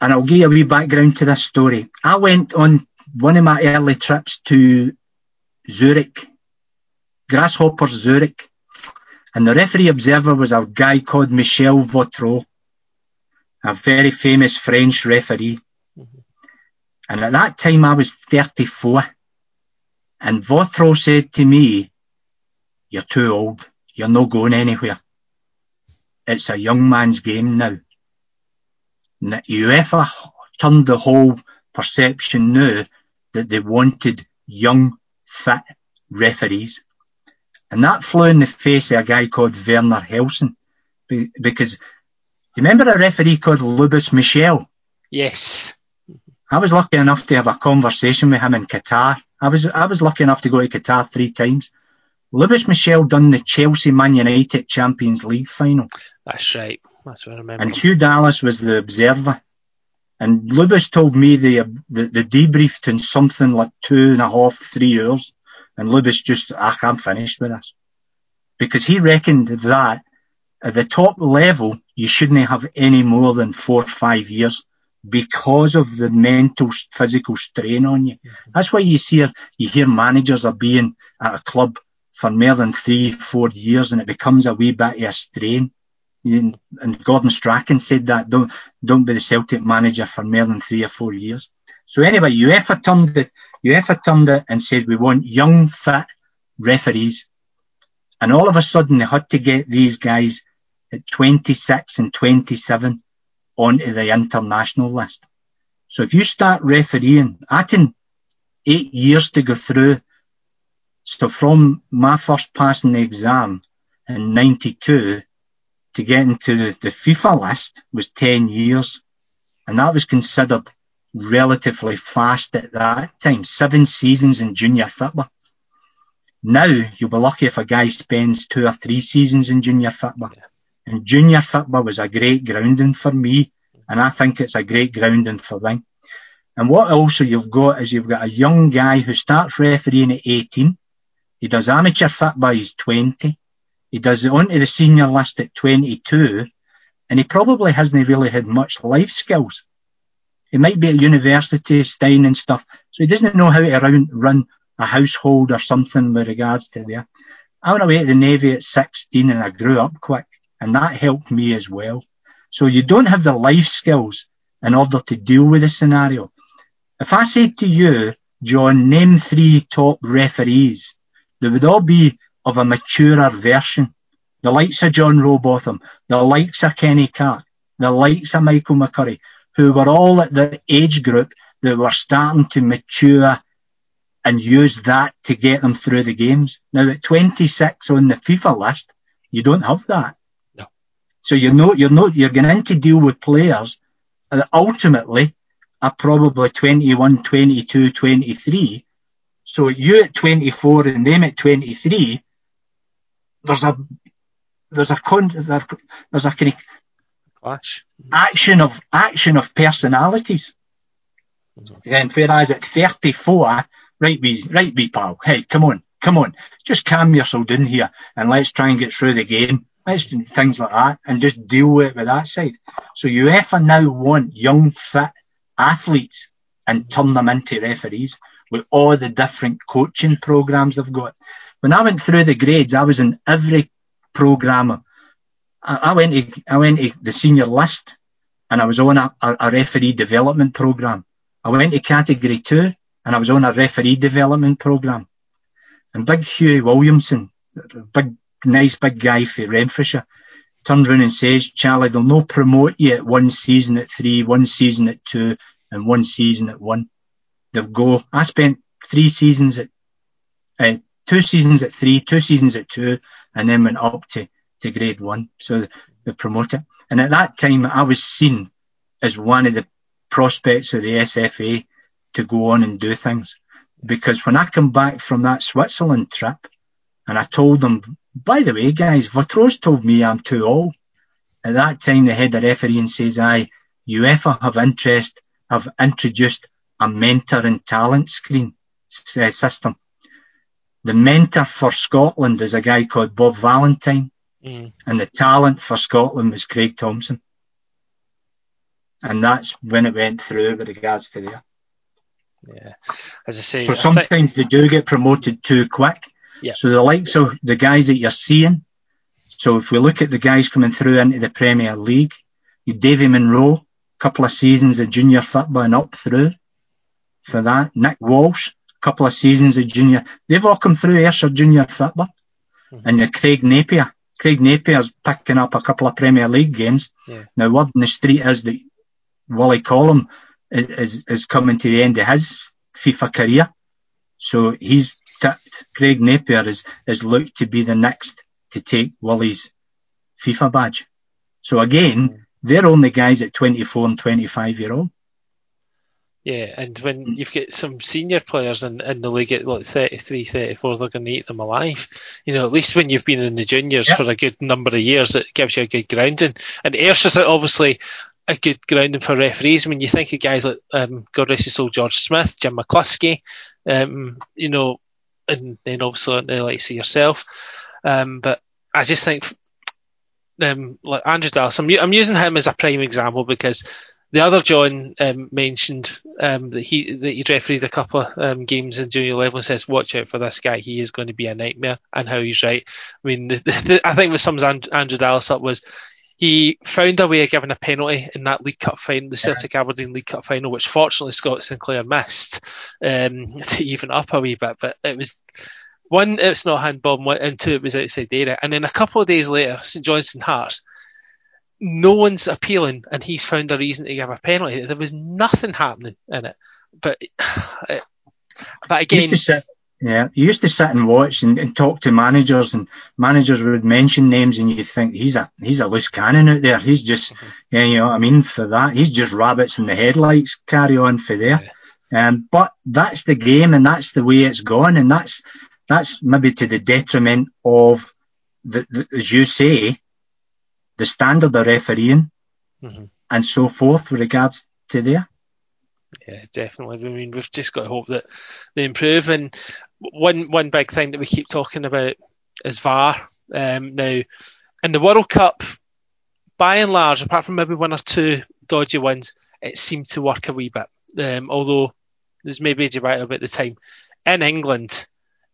S3: and I'll give you a wee background to this story. I went on one of my early trips to Zurich, Grasshoppers Zurich, and the referee observer was a guy called Michel Vautrot, a very famous French referee. Mm-hmm. And at that time I was 34. And Vautrot said to me, you're too old. You're not going anywhere. It's a young man's game now. And UEFA turned the whole perception now that they wanted young, fat referees. And that flew in the face of a guy called Werner Helsen. Because, do you remember a referee called Lubos Michel?
S2: Yes.
S3: I was lucky enough to have a conversation with him in Qatar. I was I was lucky enough to go to Qatar three times Lubos Michel done the Chelsea Man United Champions League final.
S2: That's right. That's what I remember.
S3: And Hugh Dallas was the observer. And Lubos told me they, the, the debriefed in something like two and a half, three hours. And Louis just, ah, I'm finished with this. Because he reckoned that at the top level, you shouldn't have any more than four or five years because of the mental, physical strain on you. Mm-hmm. That's why you see, you hear managers are being at a club for more than three, four years and it becomes a wee bit of a strain. And Gordon Strachan said that don't don't be the Celtic manager for more than three or four years. So anyway, UEFA turned it UEFA turned it and said we want young, fit referees. And all of a sudden they had to get these guys at 26 and 27 onto the international list. So if you start refereeing, I can eight years to go through. So from my first passing the exam in 92 to get into the FIFA list was 10 years. And that was considered relatively fast at that time. Seven seasons in junior football. Now you'll be lucky if a guy spends two or three seasons in junior football. And junior football was a great grounding for me. And I think it's a great grounding for them. And what also you've got is you've got a young guy who starts refereeing at 18. He does amateur football, he's 20. He does it onto the senior list at 22, and he probably hasn't really had much life skills. He might be at university staying and stuff, so he doesn't know how to run, a household or something with regards to there. I went away to the Navy at 16 and I grew up quick, and that helped me as well. So you don't have the life skills in order to deal with the scenario. If I said to you, John, name three top referees, they would all be of a maturer version. The likes of John Rowbotham, the likes of Kenny Clark, the likes of Michael McCurry, who were all at the age group that were starting to mature and use that to get them through the games. Now at 26 on the FIFA list, you don't have that.
S2: No.
S3: So you're not, you're not, you're going in to deal with players that ultimately are probably 21, 22, 23. So you at 24 and them at 23, there's a there's a con there's a kind of
S2: clash
S3: action of action of personalities. Mm-hmm. And whereas at 34, right, we right, we pal, hey, come on, come on, just calm yourself down here and let's try and get through the game. Let's do things like that and just deal with it with that side. So UEFA now want young, fit athletes and turn them into referees with all the different coaching programs they've got. When I went through the grades, I was in every programme. I, I, went to I went to the senior list, and I was on a, a referee development program. I went to category two, and I was on a referee development program. And Big Hugh Williamson, big nice big guy for Renfrewshire, turned around and says, Charlie, they'll no promote you at one season at three, one season at two, and one season at one. They'll go. I spent three seasons at uh, two seasons at three, two seasons at two, and then went up to, to grade one. So the promoter. And at that time, I was seen as one of the prospects of the SFA to go on and do things. Because when I come back from that Switzerland trip, and I told them, by the way, guys, Vautrot's told me I'm too old. At that time, the head of refereeing says, "I UEFA have interest, have introduced a mentor and talent screen system the mentor for Scotland is a guy called Bob Valentine, mm. and the talent for Scotland was Craig Thomson. And that's when it went through with regards to there.
S2: Yeah, as I say,
S3: so sometimes they do get promoted too quick.
S2: Yeah.
S3: So the likes of the guys that you're seeing. So if we look at the guys coming through into the Premier League, you Davy Munro, a couple of seasons of junior football and up through for that. Nick Walsh, a couple of seasons of junior. They've all come through Ayrshire junior football. Mm-hmm. And Craig Napier. Craig Napier's picking up a couple of Premier League games.
S2: Yeah.
S3: Now, word in the street is that Wally Collum is, is, is, coming to the end of his FIFA career. So he's tipped, Craig Napier is, is looked to be the next to take Wally's FIFA badge. So again, they're only guys at 24 and 25 year old.
S2: Yeah, and when you've got some senior players in, in the league at like 33, 34, they're going to eat them alive. You know, at least when you've been in the juniors yep. for a good number of years, it gives you a good grounding. And Ayrshire is obviously a good grounding for referees. When you think of guys like, um, God rest his soul, George Smith, Jim McCluskey, um, you know, and then obviously like see yourself. Um, but I just think um, like Andrew Dallas, I'm, I'm using him as a prime example because the other John um, mentioned um, that he that he refereed a couple of um, games in junior level and says, "Watch out for this guy. He is going to be a nightmare." And how he's right. I mean, the, the, I think what sums Andrew Dallas up was he found a way of giving a penalty in that League Cup final, the Celtic yeah. Aberdeen League Cup final, which fortunately Scott Sinclair missed um, to even up a wee bit. But it was one, it's not handball, and two, it was outside the area. And then a couple of days later, St Johnstone Hearts no one's appealing, and he's found a reason to give a penalty. There was nothing happening in it, but but again.
S3: Yeah, you used to sit and watch and, and, talk to managers, and managers would mention names, and you'd think he's a he's a loose cannon out there. He's just, mm-hmm. yeah, you know what I mean. For that, he's just rabbits in the headlights. Carry on for there. Yeah. Um, but that's the game, and that's the way it's gone, and that's that's maybe to the detriment of the, the as you say, the standard of refereeing mm-hmm. and so forth with regards to there.
S2: Yeah, definitely. I mean, we've just got to hope that they improve. And one one big thing that we keep talking about is VAR. Um, now, in the World Cup, by and large, apart from maybe one or two dodgy ones, it seemed to work a wee bit. Um, although there's maybe a debate about the time. In England,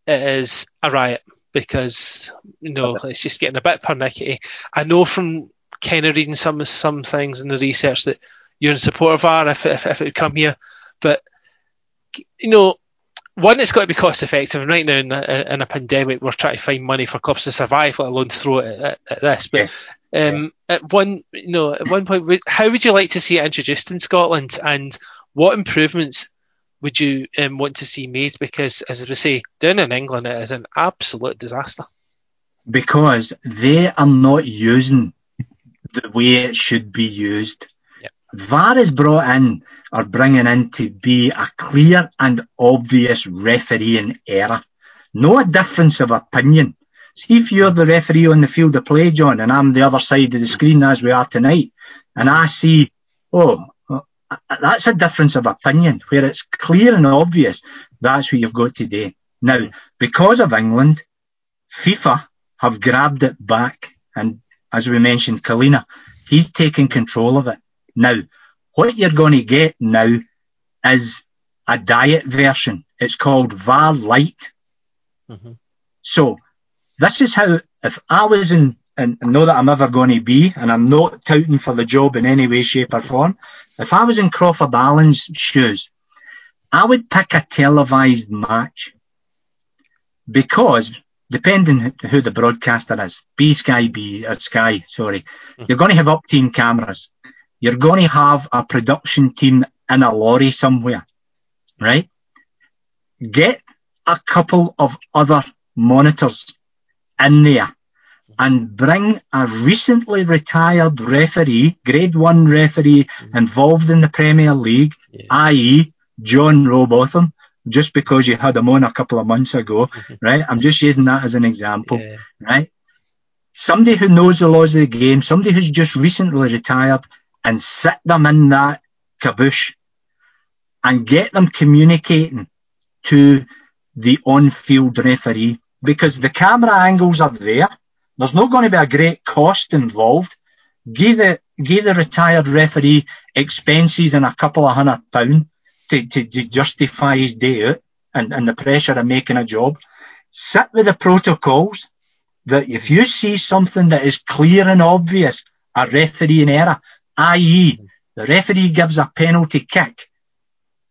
S2: it is a riot because you know it's just getting a bit pernickety. I know from kind of reading some some things in the research that you're in support of VAR if, if, if it would come here, but you know, one, it's got to be cost effective. And right now in a, in a pandemic, we're trying to find money for clubs to survive, let alone throw it at, at this. But yes. um, yeah. at one, you know, at one point, how would you like to see it introduced in Scotland, and what improvements would you um, want to see made? Because, as we say, down in England, it is an absolute disaster.
S3: Because they are not using the way it should be used. Yep. VAR is brought in or bringing in to be a clear and obvious refereeing error. No difference of opinion. See if you're the referee on the field of play, John, and I'm the other side of the screen as we are tonight, and I see, oh, that's a difference of opinion where it's clear and obvious that's what you've got today. Now, because of England, FIFA have grabbed it back, and as we mentioned, Collina, he's taken control of it. Now, what you're going to get now is a diet version. It's called VAR Light. Mm-hmm. So, this is how, if I was in and know that I'm ever going to be, and I'm not touting for the job in any way, shape, or form. If I was in Crawford Allan's shoes, I would pick a televised match because, depending who the broadcaster is, B Sky B or Sky, sorry, mm-hmm. you're going to have up team cameras. You're going to have a production team in a lorry somewhere, right? Get a couple of other monitors in there and bring a recently retired referee, grade one referee mm-hmm. involved in the Premier League, yeah. i.e. John Rowbotham, just because you had him on a couple of months ago, mm-hmm. right? I'm just using that as an example, yeah. right? Somebody who knows the laws of the game, somebody who's just recently retired, and sit them in that caboose and get them communicating to the on-field referee because the camera angles are there there's not going to be a great cost involved. Give the, give the retired referee expenses and a couple of hundred pounds to, to, to justify his day out and, and the pressure of making a job. Sit with the protocols that if you see something that is clear and obvious, a referee in error, i.e., the referee gives a penalty kick,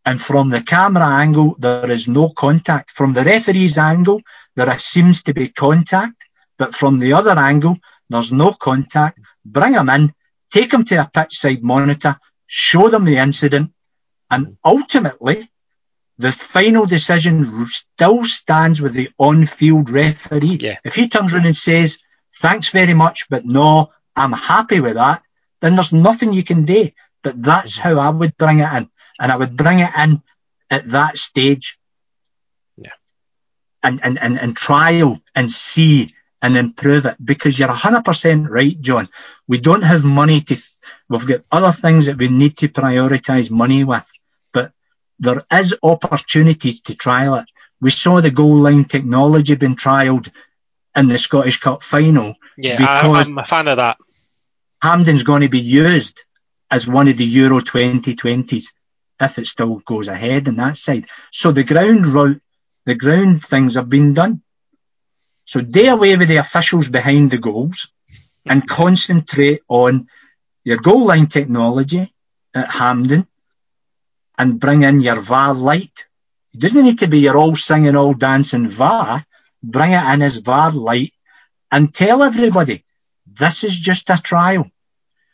S3: and from the camera angle, there is no contact. From the referee's angle, there seems to be contact. But from the other angle, there's no contact. Bring them in, take them to a pitch side monitor, show them the incident, and ultimately, the final decision still stands with the on-field referee. Yeah. If he turns around and says, thanks very much, but no, I'm happy with that, then there's nothing you can do. But that's how I would bring it in. and I would bring it in at that stage.
S2: Yeah.
S3: And, and, and, and trial and see and improve it because you're 100% right, John. We don't have money to, th- we've got other things that we need to prioritise money with, but there is opportunities to trial it. We saw the goal line technology being trialled in the Scottish Cup final.
S2: Yeah, because I, I'm a fan of that.
S3: Hampden's going to be used as one of the Euro 2020s if it still goes ahead on that side. So the ground route, the ground things have been done. So do away with the officials behind the goals and concentrate on your goal line technology at Hampden and bring in your VAR light. It doesn't need to be your all singing, all dancing VAR. Bring it in as VAR light and tell everybody this is just a trial.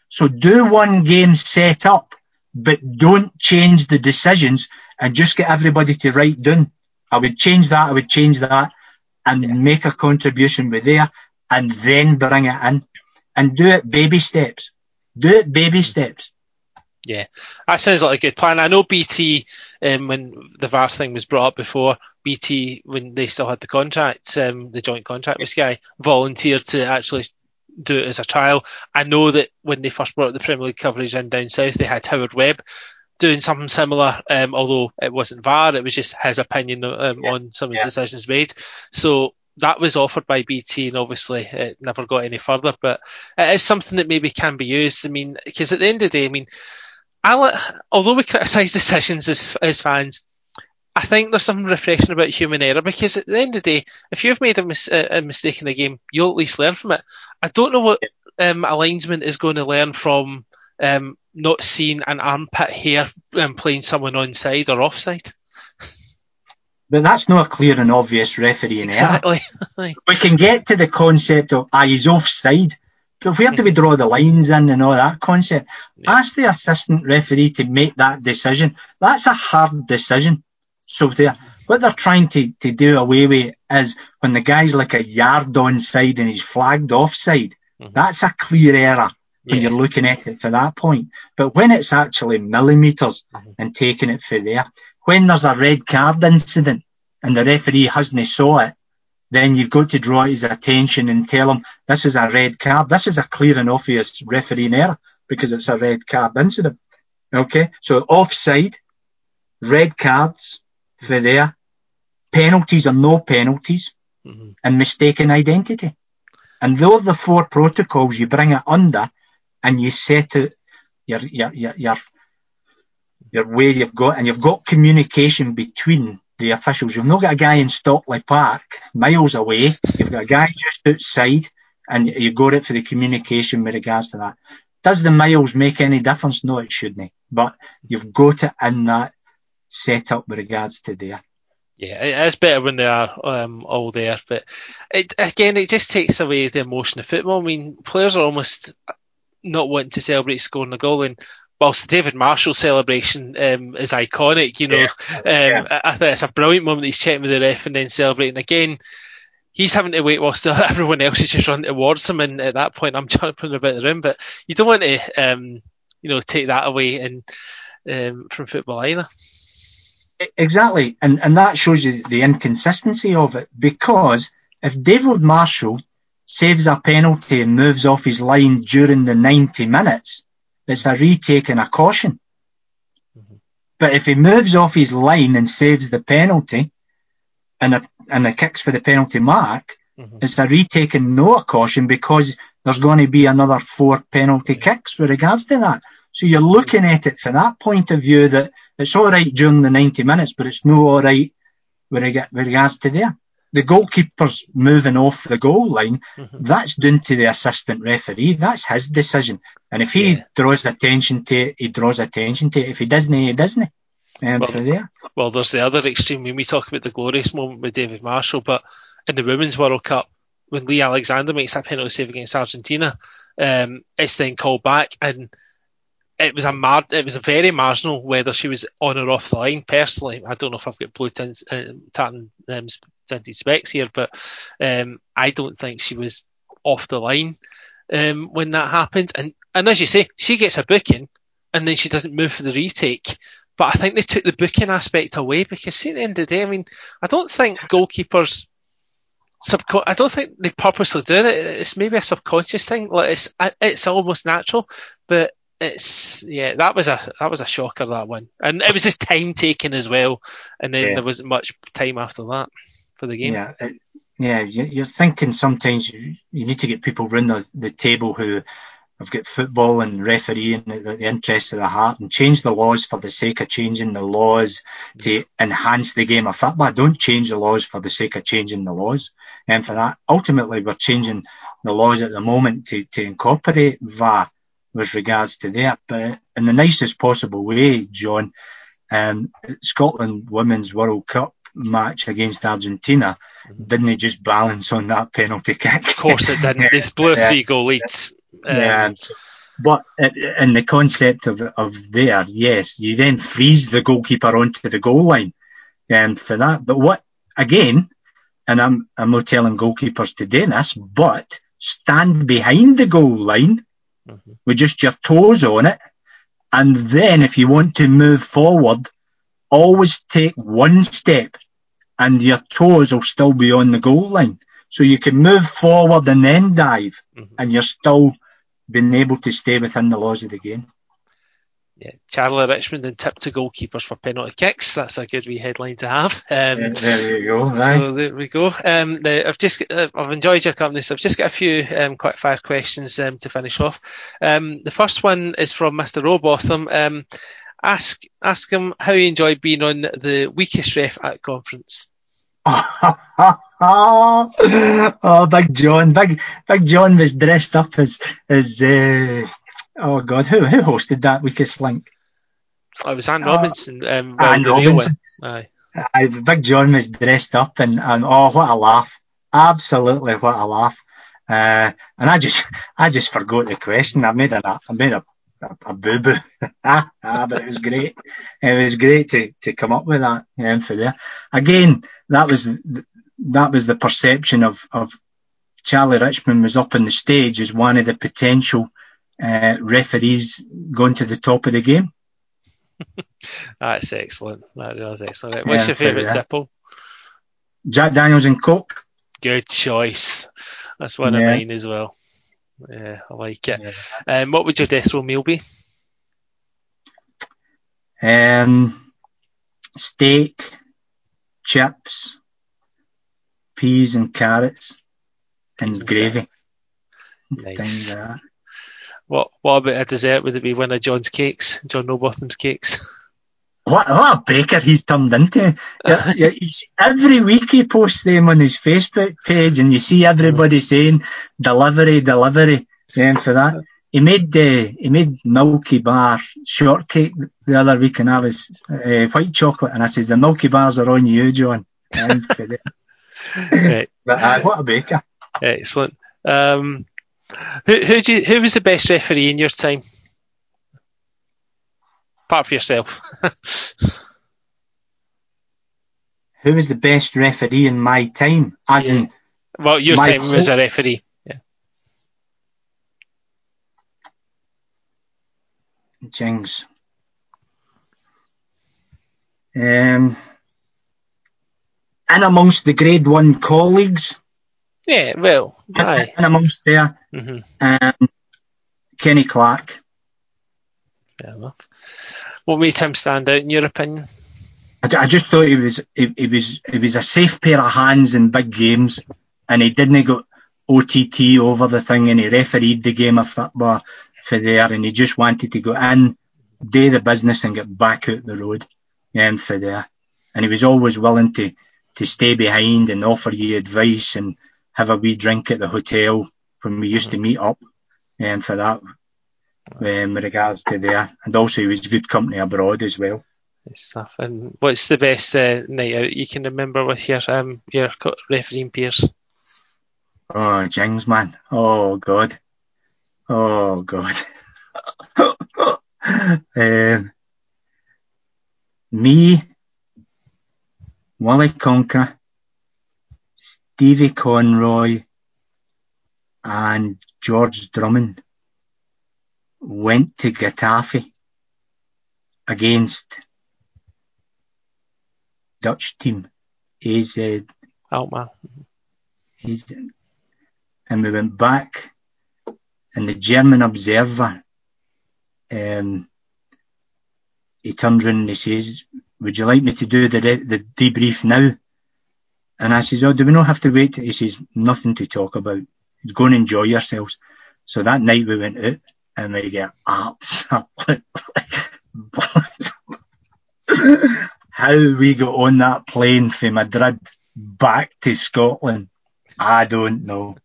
S3: So do one game set up, but don't change the decisions and just get everybody to write down. I would change that. I would change that and yeah. make a contribution with there and then bring it in and do it baby steps. Do it baby steps.
S2: Yeah, that sounds like a good plan. I know BT, um, when the VAR thing was brought up before, BT, when they still had the contract, um, the joint contract with Sky, volunteered to actually do it as a trial. I know that when they first brought the Premier League coverage in down south, they had Howard Webb doing something similar, um, although it wasn't VAR, it was just his opinion um, yeah. on some of the yeah. decisions made. So that was offered by BT, and obviously it never got any further. But it is something that maybe can be used. I mean, because at the end of the day, I mean, I'll, although we criticise decisions as, as fans, I think there's something refreshing about human error because at the end of the day, if you've made a, mis- a mistake in a game, you'll at least learn from it. I don't know what um, a linesman is going to learn from um, not seeing an armpit hair um, playing someone onside or offside.
S3: But that's not a clear and obvious referee in
S2: exactly.
S3: error. we can get to the concept of ah, he's offside, but where do we draw the lines in and all that concept? Yeah. Ask the assistant referee to make that decision. That's a hard decision. So there, what they're trying to, to do away with is when the guy's like a yard onside and he's flagged offside. Mm-hmm. That's a clear error when yeah. you're looking at it for that point. But when it's actually millimeters mm-hmm. and taking it for there, when there's a red card incident and the referee hasn't saw it, then you've got to draw his attention and tell him this is a red card. This is a clear and obvious referee error because it's a red card incident. Okay, so offside, red cards for there, penalties or no penalties, mm-hmm. and mistaken identity. And those are the four protocols you bring it under and you set it your your your your, your way you've got and you've got communication between the officials. You've not got a guy in Stockley Park miles away. You've got a guy just outside and you got it for the communication with regards to that. Does the miles make any difference? No, it shouldn't. But you've got it in that setup with regards to there.
S2: Yeah, it is better when they are um, all there, but it, again, it just takes away the emotion of football. I mean, players are almost not wanting to celebrate scoring a goal. And whilst the David Marshall celebration um, is iconic, you know, yeah. Um, yeah. I, think it's a brilliant moment. He's chatting with the ref and then celebrating again. He's having to wait whilst everyone else is just running towards him, and at that point, I'm jumping about the room. But you don't want to, um, you know, take that away and um, from football either.
S3: Exactly, and and that shows you the inconsistency of it because if David Marshall saves a penalty and moves off his line during the 90 minutes, it's a retake and a caution. Mm-hmm. But if he moves off his line and saves the penalty and a, and the kicks for the penalty mark, mm-hmm. it's a retake and no a caution because there's going to be another four penalty kicks with regards to that. So you're looking at it from that point of view that it's all right during the 90 minutes, but it's no all right with regards to there the goalkeeper's moving off the goal line, mm-hmm. that's down to the assistant referee. That's his decision. And if he yeah. draws attention to it, he draws attention to it. If he doesn't, he doesn't. Um,
S2: well, there. well, there's the other extreme when we talk about the glorious moment with David Marshall, but in the Women's World Cup, when Lee Alexander makes that penalty save against Argentina, um, it's then called back and it was a mar- it was a very marginal whether she was on or off the line. Personally, I don't know if I've got blue tint, uh, tartan um, tinted specs here, but um, I don't think she was off the line um, when that happened. And and as you say, she gets a booking, and then she doesn't move for the retake. but I think they took the booking aspect away because see, at the end of the day, I mean, I don't think goalkeepers. Subco- I don't think they purposely do it. It's maybe a subconscious thing. Like it's it's almost natural, but it's yeah. That was a that was a shocker that one, and it was a time taken as well, and then yeah. there wasn't much time after that for the game.
S3: Yeah, it, yeah. You're thinking sometimes you, you need to get people around the, the table who have got football and refereeing the, the interest of the heart and change the laws for the sake of changing the laws to mm-hmm. enhance the game of football. Don't change the laws for the sake of changing the laws. And for that, ultimately, we're changing the laws at the moment to, to incorporate VAR with regards to that, but in the nicest possible way, John. Um, Scotland Women's World Cup match against Argentina, mm-hmm. didn't they just balance on that penalty kick?
S2: Of course it didn't. They blew a three goal leads.
S3: Um, yeah. But in the concept of, of there, yes, you then freeze the goalkeeper onto the goal line um, for that. But what, again, and I'm, I'm not telling goalkeepers to do this, but stand behind the goal line mm-hmm. with just your toes on it. And then if you want to move forward, always take one step and your toes will still be on the goal line. So you can move forward and then dive mm-hmm. and you're still being able to stay within the laws of the game.
S2: Yeah, Charlie Richmond and tip to goalkeepers for penalty kicks. That's a good wee headline to have. Um,
S3: yeah, there you go.
S2: So there we go. Um, now, I've just uh, I've enjoyed your company. So I've just got a few um, quick fire questions um, to finish off. Um, the first one is from Mr. Rowbotham. Um, ask ask him how he enjoyed being on the weakest ref at conference.
S3: oh, Big John, Big Big John was dressed up as as uh, oh god, who who hosted that weakest link?
S2: Oh, it was Anne Robinson. Uh, um,
S3: Anne Robinson. Aye. Big John was dressed up and, and oh, what a laugh! Absolutely, what a laugh! Uh, and I just I just forgot the question. I made a I made a a, a boo boo. ah, but it was great. It was great to, to come up with that um, for there. Again, that was that was the perception of, of Charlie Richmond was up on the stage as one of the potential uh, referees going to the top of the game.
S2: That's excellent. That was excellent. What's yeah, your favourite tipple?
S3: Jack Daniels and Coke.
S2: Good choice. That's one yeah. of mine as well. Yeah, I like it. Yeah. Um, what would your death row meal be?
S3: Um, steak, chips, peas and carrots, and, and gravy.
S2: Nice. What What about a dessert? Would it be one of John's cakes, John Rowbotham's cakes?
S3: What, what a baker he's turned into. every week he posts them on his Facebook page and you see everybody saying delivery, delivery, saying for that. He made uh, he made Milky Bar shortcake the other week and I was uh, white chocolate and I says the Milky Bars are on you, John. right. but, uh, what a baker.
S2: Excellent. Um, who who, you, who was the best referee in your time? Apart from yourself.
S3: Who was the best referee in my time? As yeah. in,
S2: well, your time co- as a referee. Yeah.
S3: Jings. Um, and amongst the grade one colleagues.
S2: Yeah, well, aye.
S3: And amongst there, mm-hmm. um, Kenny Clark.
S2: Fair enough. What made him stand out in your opinion?
S3: I, I just thought he was he, he, was he was a safe pair of hands in big games, and he didn't go OTT over the thing, and he refereed the game of football for there, and he just wanted to go in, do the business, and get back out the road, and for there, and he was always willing to to stay behind and offer you advice and have a wee drink at the hotel when we used to meet up, and for that um, with regards to there, and also he was good company abroad as well.
S2: Stuff. And what's the best uh, night out you can remember with your um your refereeing peers?
S3: Oh, Jings, man. Oh God. Oh God. um, me, Wally Conquer, Stevie Conroy, and George Drummond went to Getafe against Dutch team, AZ.
S2: Alkmaar.
S3: AZ. And we went back, and the German observer, um, he turned around and he says, would you like me to do the, the debrief now? And I says, oh, do we not have to wait? He says, nothing to talk about. Go and enjoy yourselves. So that night we went out and we get absolutely how we got on that plane from Madrid back to Scotland, I don't know.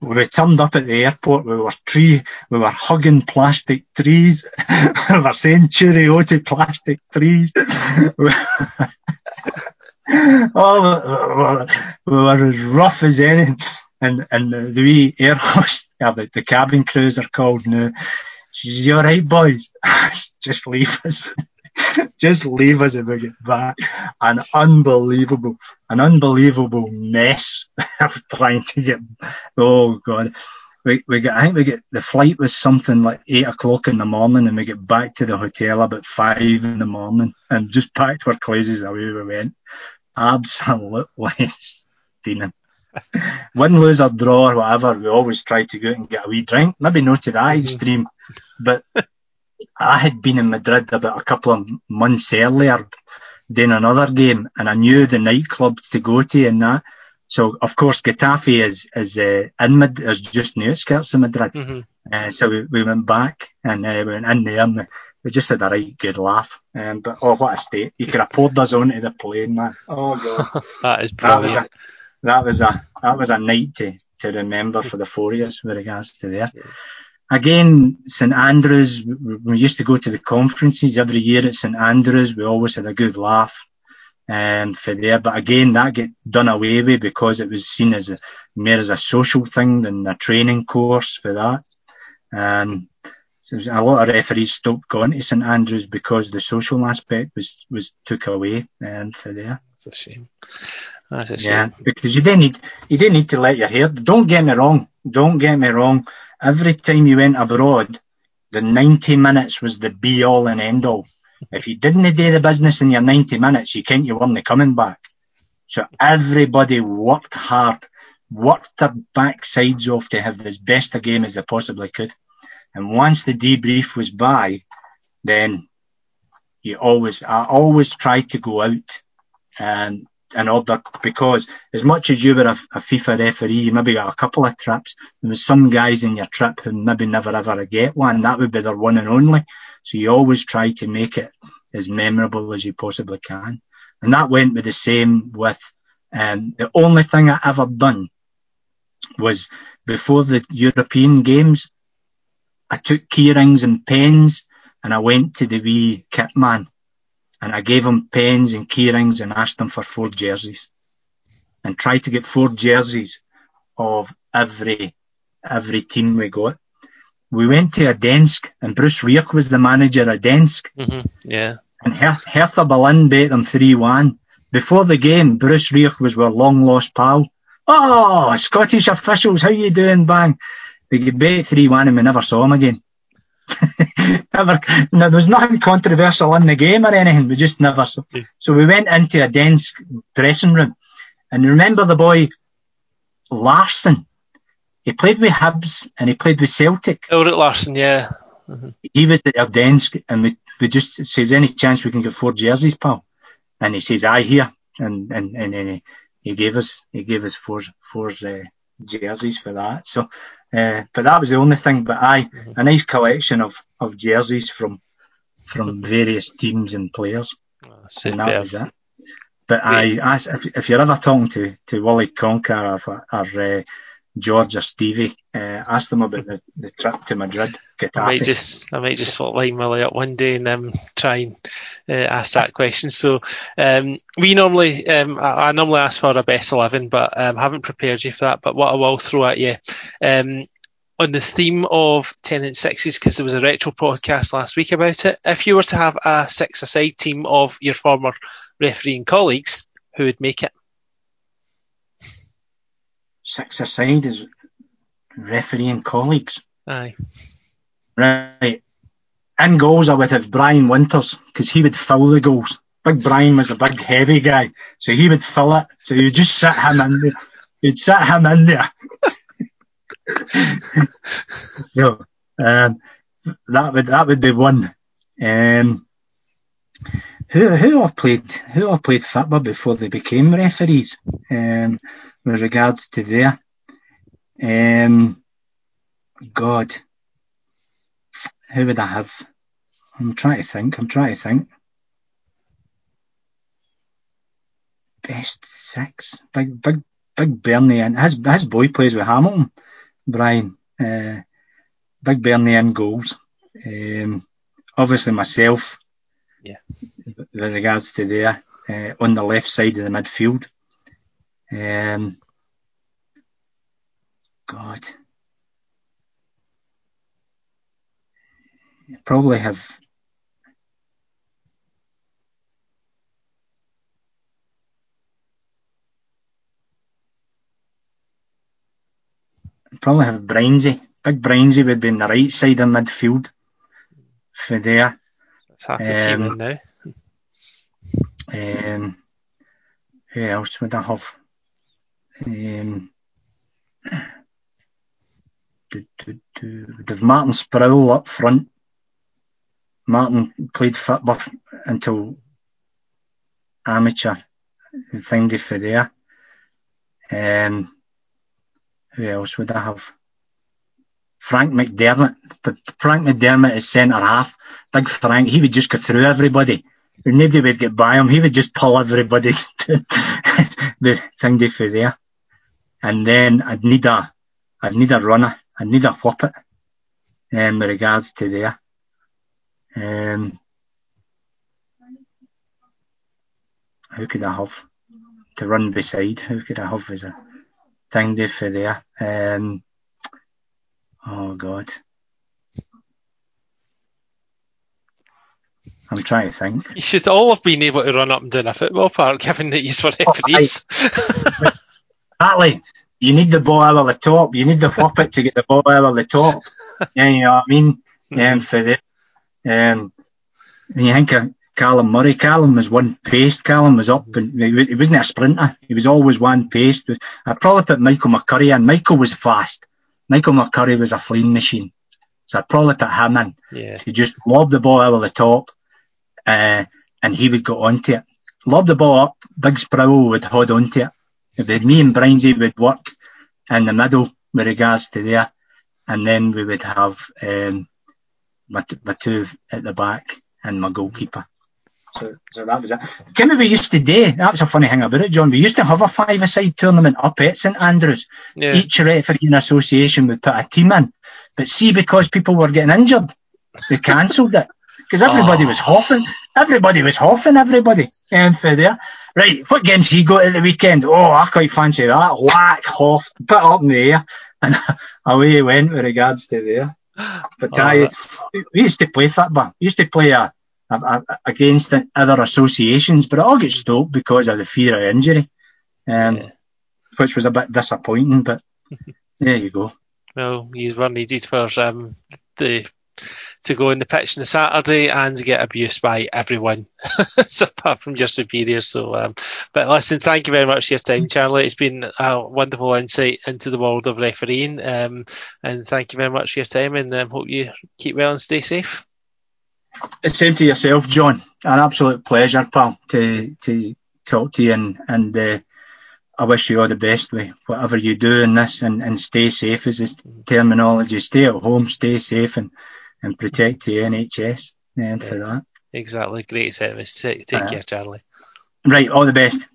S3: We turned up at the airport, we were tree, we were hugging plastic trees, we were saying cheerio to plastic trees. Oh, we were as rough as any. And and the wee air host, yeah, the, the cabin crews are called now. She says, "You all right, boys? Just leave us." just leave us if we get back. An unbelievable, an unbelievable mess of trying to get. Oh God, we we get. I think we get the flight was something like eight o'clock in the morning, and we get back to the hotel about five in the morning, and just packed our clothes away we went. Absolutely steaming. Win, lose or draw or whatever, we always try to go out and get a wee drink. Maybe not to that mm-hmm. extreme, but I had been in Madrid about a couple of months earlier doing another game, and I knew the nightclubs to go to and that. So of course Getafe is is uh, in Mad is just in the outskirts of Madrid. Mm-hmm. Uh, so we, we went back and uh, we went in there and we just had a right good laugh. Um, but oh, what a state! You could have poured us onto the plane, man. Oh god,
S2: that is brilliant.
S3: That was a that was a that was a night to to remember for the four years with regards to there. Again, St Andrews, we used to go to the conferences every year at St Andrews. We always had a good laugh um, for there. But again, that get done away with because it was seen as a, more as a social thing than a training course for that. Um, so a lot of referees stopped going to St Andrews because the social aspect was, was took away um, for there.
S2: That's a shame. That's a shame. Yeah,
S3: because you didn't need you didn't need to let your hair. Don't get me wrong. Don't get me wrong every time you went abroad, the 90 minutes was the be all and end all. If you didn't do the business in your 90 minutes, you can't, you weren't coming back. So everybody worked hard, worked their backsides off to have as best a game as they possibly could. And once the debrief was by, then you always, I always tried to go out and in order because as much as you were a, a, FIFA referee, you maybe got a couple of trips. There was some guys in your trip who maybe never ever get one. That would be their one and only. So you always try to make it as memorable as you possibly can. And that went with the same with um, the only thing I ever done was before the European games, I took key rings and pens and I went to the wee kit man and I gave him pens and key rings and asked him for four jerseys and tried to get four jerseys of every every team we got. We went to Odense and Bruce Rioch was the manager of Odense.
S2: Mm-hmm. Yeah.
S3: And Her- Hertha Berlin beat them 3-1. Before the game, Bruce Rioch was our long lost pal. Oh, Scottish officials, how you doing, bang? They get beat 3-1 and we never saw him again. never, no, there was nothing controversial in the game or anything. We just never saw. Yeah. So we went into a dense dressing room, and remember the boy Laursen. He played with Hibs and he played with Celtic.
S2: Ulrik Laursen, yeah. Mm-hmm.
S3: He was at Odense, and we, we just says any chance we can get four jerseys, pal. And he says, "I here," and and and, and he, he gave us he gave us four four uh, jerseys for that. So uh, but that was the only thing. But I, mm-hmm. a nice collection of, of jerseys from from various teams and players. Oh, and that was it. But I, I if, if, you're ever talking to, to Wally Conquer or, or uh, George or Stevie, uh, ask them about the, the trip to Madrid.
S2: I might just I might just line Willie up one day and um, try and uh, ask that question. So um, we normally um, I, I, normally ask for a best eleven, but um, haven't prepared you for that. But what I will throw at you. Um, on the theme of 10 and 6s, because there was a retro podcast last week about it. If you were to have a six aside team of your former refereeing colleagues, who would make it?
S3: Six aside as refereeing colleagues.
S2: Aye.
S3: Right. In goals, I would have Brian Winters because he would foul the goals Big Brian was a big heavy guy, so he would fill it. So you just sit him in there. You'd sit him in there. so um, that would that would be one. Um, who who played who played football before they became referees. Um, with regards to there, um, God, who would I have? I'm trying to think. I'm trying to think. Best six, big, big, big Bernie, and his his boy plays with Hamilton. Brian, uh, big Bernie in goals. Um, obviously myself.
S2: Yeah.
S3: With regards to there, uh, on the left side of the midfield. Um, God. Probably have probably have Brinesy. Big Brinesy would be on the right side of midfield for there.
S2: That's half the team now.
S3: Um, who else would I have? Um, do, do, do. Would have Martin Sproul up front. Martin played football until amateur thingy for there. Um, who else would I have? Frank McDermott. Frank McDermott is centre half. Big Frank, he would just go through everybody. Nobody would get by him. He would just pull everybody the thingy for there. And then I'd need a, I'd need a runner. I'd need a whippet. Um, with regards to there. Um, who could I have to run beside? Who could I have as a thing for there? Um, oh God. I'm trying to think.
S2: You should all have been able to run up and down a football park, given that you were referees.
S3: Exactly. You need the ball over the top. You need the whippet to get the ball over the top. yeah, you know what I mean?
S2: Mm-hmm.
S3: Um, for the, um, you think of Callum Murray, Callum was one pace. Callum was up and he, was, he wasn't a sprinter. He was always one pace. I'd probably put Michael McCurry in. Michael was fast. Michael McCurry was a fleeing machine. So I'd probably put him in.
S2: Yeah.
S3: He just lob the ball over the top, uh, and he would go onto it. Lob the ball up, Big Sproul would hold onto it. If me and Brinesy would work in the middle with regards to there, and then we would have um, my, t- my two at the back and my goalkeeper. So, so that was it. Kind of we used to do. That was a funny thing about it, John. We used to have a five-a-side tournament up at St Andrews.
S2: Yeah.
S3: Each refereeing association would put a team in. But see, because people were getting injured, they cancelled it. Because everybody
S2: Oh.
S3: was hoffing. Everybody was hoffing everybody. And for there. Right, what games he got at the weekend? Oh, I quite fancy that. Whack, hoff, put up in the air. And away he went with regards to there. But
S2: Oh,
S3: I,
S2: ah.
S3: we used to play football. We used to play a, against other associations, but it all got stopped because of the fear of injury, um,
S2: Yeah.
S3: which was a bit disappointing. But there you go.
S2: Well, you were needed for um, the to go on the pitch on the Saturday and get abused by everyone, apart from your superiors. So, um, but listen, thank you very much for your time, Charlie. It's been a wonderful insight into the world of refereeing, um, and thank you very much for your time. And um, hope you keep well and stay safe
S3: the same to yourself, John. An absolute pleasure, pal, to to talk to you, and and uh, I wish you all the best with whatever you do in this, and, and stay safe is this terminology. Stay at home, stay safe, and and protect the NHS. And eh, yeah, for that,
S2: exactly, great service. Take, take
S3: uh,
S2: care, Charlie.
S3: Right, all the best.